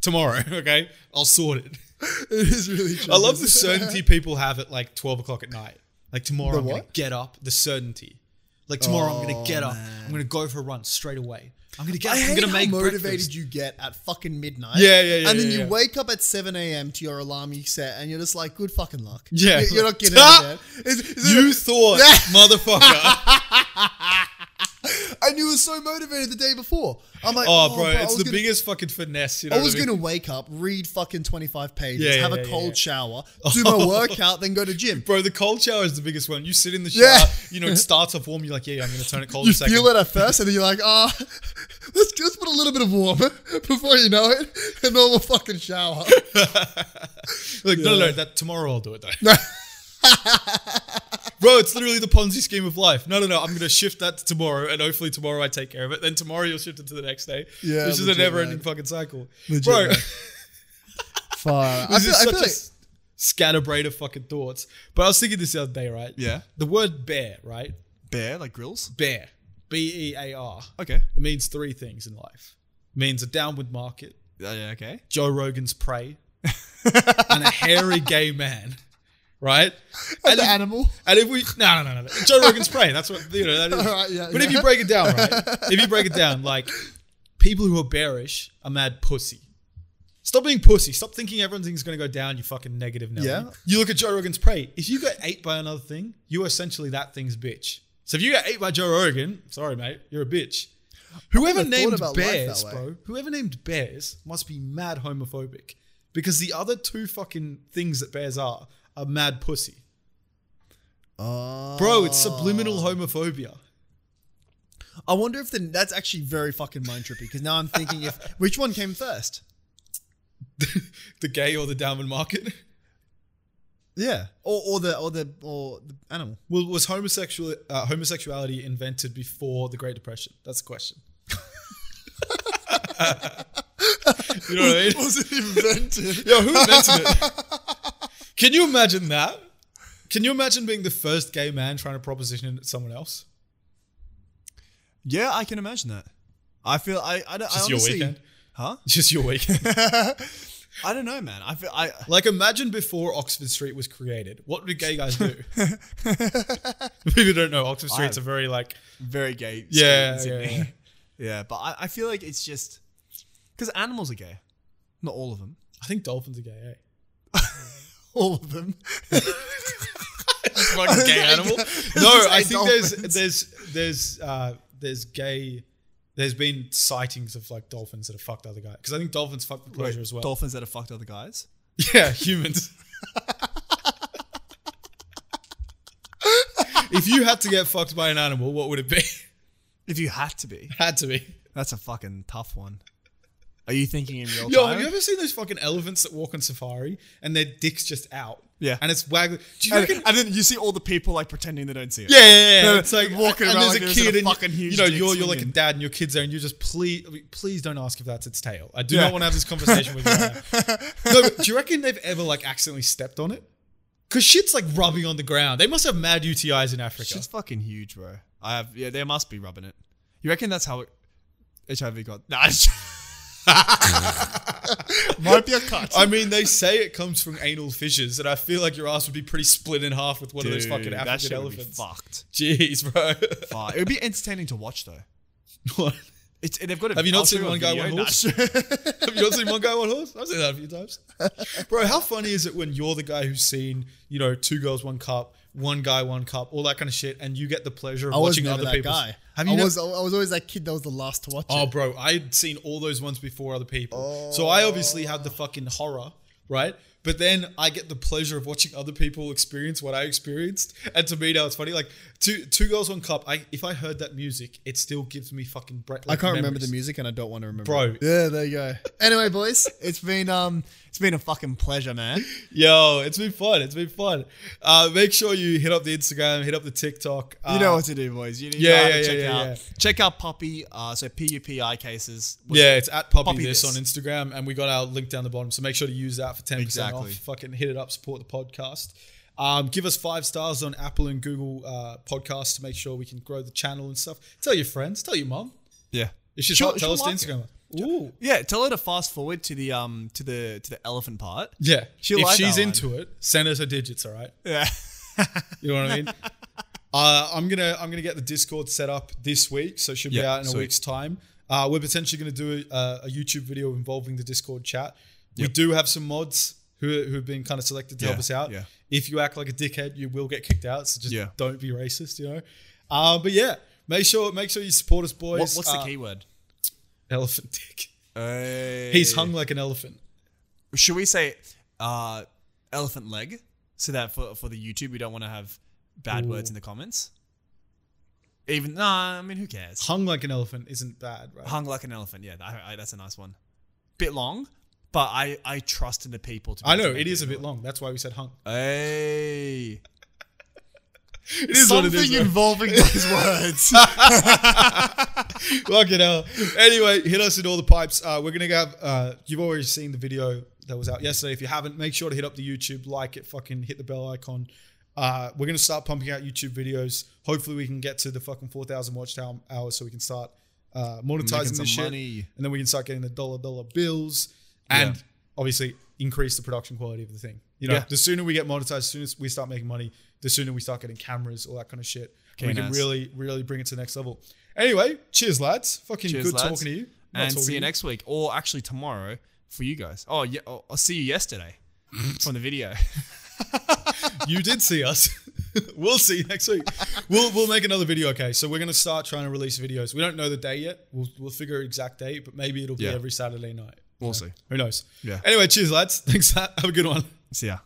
tomorrow, okay, I'll sort it. It is really. True. I love the certainty people have at like twelve o'clock at night. Like tomorrow, The I'm gonna get up. The certainty. Like tomorrow, I'm gonna Oh, get up. I'm gonna go for a run straight away. I'm gonna get. I up, I'm hate gonna how make motivated breakfast. you get at fucking midnight. Yeah, yeah, yeah, And then yeah, you yeah. wake up at seven a.m. to your alarm you set, and you're just like, "Good fucking luck." Yeah. You- you're not getting out of bed. Is- is it- You thought, motherfucker. I was so motivated the day before. I'm like, Oh, bro, I it's the gonna- biggest fucking finesse. You know I what was mean? gonna wake up, read fucking 25 pages, Yeah, have yeah, a yeah, cold yeah. shower, do my workout, then go to gym. Bro, the cold shower is the biggest one. You sit in the shower, Yeah. you know, it starts off warm. You're like, yeah, I'm going to turn it cold You in a second. feel it at first, and then you're like, ah, let's let's put a little bit of warmer before you know it. A normal fucking shower. Like, no, no, no, that tomorrow I'll do it though. Bro, it's literally the Ponzi scheme of life. No, no, no. I'm going to shift that to tomorrow, and hopefully tomorrow I take care of it. Then tomorrow you'll shift it to the next day. Yeah, this is a never-ending man. fucking cycle, Legit, bro. Fire. I feel, I feel a like, scatterbrain of fucking thoughts. But I was thinking this the other day, right? Yeah. The word bear, right? bear like Grylls. Bear, B E A R. Okay. It means three things in life. It means a downward market, Uh, yeah. Okay. Joe Rogan's prey, and a hairy gay man. Right? An And if, animal. and if we no no no no. Joe Rogan's prey. That's what you know. That is. Yeah, but if you break it down, right? If you break it down, like people who are bearish are mad pussy. Stop being pussy. Stop thinking everything's going to go down. You fucking negative Nelly. Yeah. You look at Joe Rogan's prey. If you get ate by another thing, you are essentially that thing's bitch. So if you get ate by Joe Rogan, sorry mate, you're a bitch. Whoever named about life that bears, bro, whoever named bears must be mad homophobic because the other two fucking things that bears are are mad pussy. Oh. Bro, it's subliminal homophobia. I wonder if the, that's actually very fucking mind trippy because now I'm thinking if which one came first. the gay or the diamond market. Yeah. Or or the or the or the animal. Well, was homosexual uh, homosexuality invented before the Great Depression? That's the question. you know what I mean? Was it invented? Yo, who invented it? Can you imagine that? Can you imagine being the first gay man trying to proposition someone else? yeah, I can imagine that. I feel I I don't I Just your honestly, weekend? Huh? Just your weekend. I don't know, man. I feel I like, imagine before Oxford Street was created. What did gay guys do? People don't know. Oxford Street's a very like very gay. Yeah, in yeah, yeah. But I, I feel like it's just because animals are gay. Not all of them. I think dolphins are gay. Eh? All of them. fucking gay animal. No, I think there's dolphins. there's there's uh there's gay. There's been sightings of like dolphins that have fucked other guys because I think dolphins fuck for pleasure as well. Dolphins that have fucked other guys. yeah, humans. if you had to get fucked by an animal, what would it be? If you had to be, had to be. that's a fucking tough one. Are you thinking in real time? Yo, time? have you ever seen those fucking elephants that walk on safari and their dick's just out? Yeah. and it's waggling. Do you and, reckon? and then you see all the people like pretending they don't see it. Yeah, yeah, yeah. They're It's like walking and around there's like a there's a kid and fucking you, huge you know dick you're you're like a swinging. dad and your kids there and you're just please please don't ask if that's its tail. I do Yeah. not want to have this conversation with you. Right now. No, but do you reckon they've ever like accidentally stepped on it? Because shit's like rubbing on the ground. They must have mad UTIs in Africa. Shit's fucking huge, bro. I have yeah, they must be rubbing it. You reckon that's how it, HIV got? Nah, it's- might be a cut. I mean, they say it comes from anal fissures, and I feel like your ass would be pretty split in half with one of those fucking Dude, that African shit would be elephants. fucked. Jeez, bro. Fuck. It would be entertaining to watch though. What? It's, they've got a, Have you not seen One Guy. One Horse? Have you not seen one guy, one horse? I've seen that a few times. Bro, how funny is it when you're the guy who's seen, you know, two girls, one cup, one guy, one cup, all that kind of shit, and you get the pleasure of I was watching never other that people. guy. Have you I never- was I was always that kid that was the last to watch Oh, it. bro, I'd seen all those ones before other people. So I oh. obviously had the fucking horror, right? But then I get the pleasure of watching other people experience what I experienced. And to me now it's funny. Like two two girls, one cup. I if I heard that music, it still gives me fucking breath. I can't remember the music and I don't want to remember. Bro. Yeah, there you go. Anyway, boys, it's been um it's been a fucking pleasure, man. Yo, it's been fun. It's been fun. Uh, make sure you hit up the Instagram, hit up the TikTok. Uh, You know what to do, boys. You, you yeah, how to yeah, check yeah, out. yeah. Check out Puppy, uh, so P U P I cases. What's Yeah, it's at Poppy, Puppy this, This. on Instagram, and we got our link down the bottom. So make sure to use that for ten percent Exactly. off. Fucking hit it up, support the podcast. Um, give us five stars on Apple and Google uh, podcasts to make sure we can grow the channel and stuff. Tell your friends, tell your mom. Yeah. If she's hot, tell us like Instagram. Ooh, Yeah, tell her to fast forward to the um to the to the elephant part. yeah. She'll if like she's that one. into it, send us her digits. All right. Yeah. You know what I mean? uh, I'm gonna I'm gonna get the Discord set up this week, so it should be out in a week's time. Uh, we're potentially gonna do a, a YouTube video involving the Discord chat. We do have some mods who who have been kind of selected to help us out. yeah. If you act like a dickhead, you will get kicked out. So just Yeah. don't be racist, you know. Uh, but yeah, Make sure make sure you support us, boys. What, what's the Uh, keyword? Elephant dick. Uh, He's hung like an elephant. Should we say uh, elephant leg so that for for the YouTube we don't want to have bad words in the comments? Even nah, I mean who cares? Hung like an elephant isn't bad, right? Hung like an elephant. Yeah, I, I, that's a nice one. Bit long, but I I trust in the people to. Be I know it is a bit long. That's why we said hung. Hey, It is it something involving those words. Fucking hell. Anyway, hit us in all the pipes. Uh, we're gonna have. Uh, you've already seen the video that was out yesterday. If you haven't, make sure to hit up the YouTube, like it, fucking hit the bell icon. Uh, we're gonna start pumping out YouTube videos. Hopefully, we can get to the fucking four thousand watch time hours so we can start uh, monetizing this shit, money. and then we can start getting the dollar dollar bills and Yeah. obviously increase the production quality of the thing. You know, Yeah. the sooner we get monetized, as soon as we start making money, the sooner we start getting cameras, all that kind of shit. and we Okay, can really, really bring it to the next level. Anyway, cheers, lads. Fucking Cheers, good lads. talking to you. Not and see you next week, or actually tomorrow for you guys. Oh yeah, oh, I'll see you yesterday from the video. You did see us. we'll see you next week. We'll we'll make another video. Okay, so we're gonna start trying to release videos. We don't know the day yet. We'll we'll figure exact date, but maybe it'll be Yeah. every Saturday night. We'll see. Who knows? Yeah. Anyway, cheers, lads. Thanks. Uh, have a good one. See ya.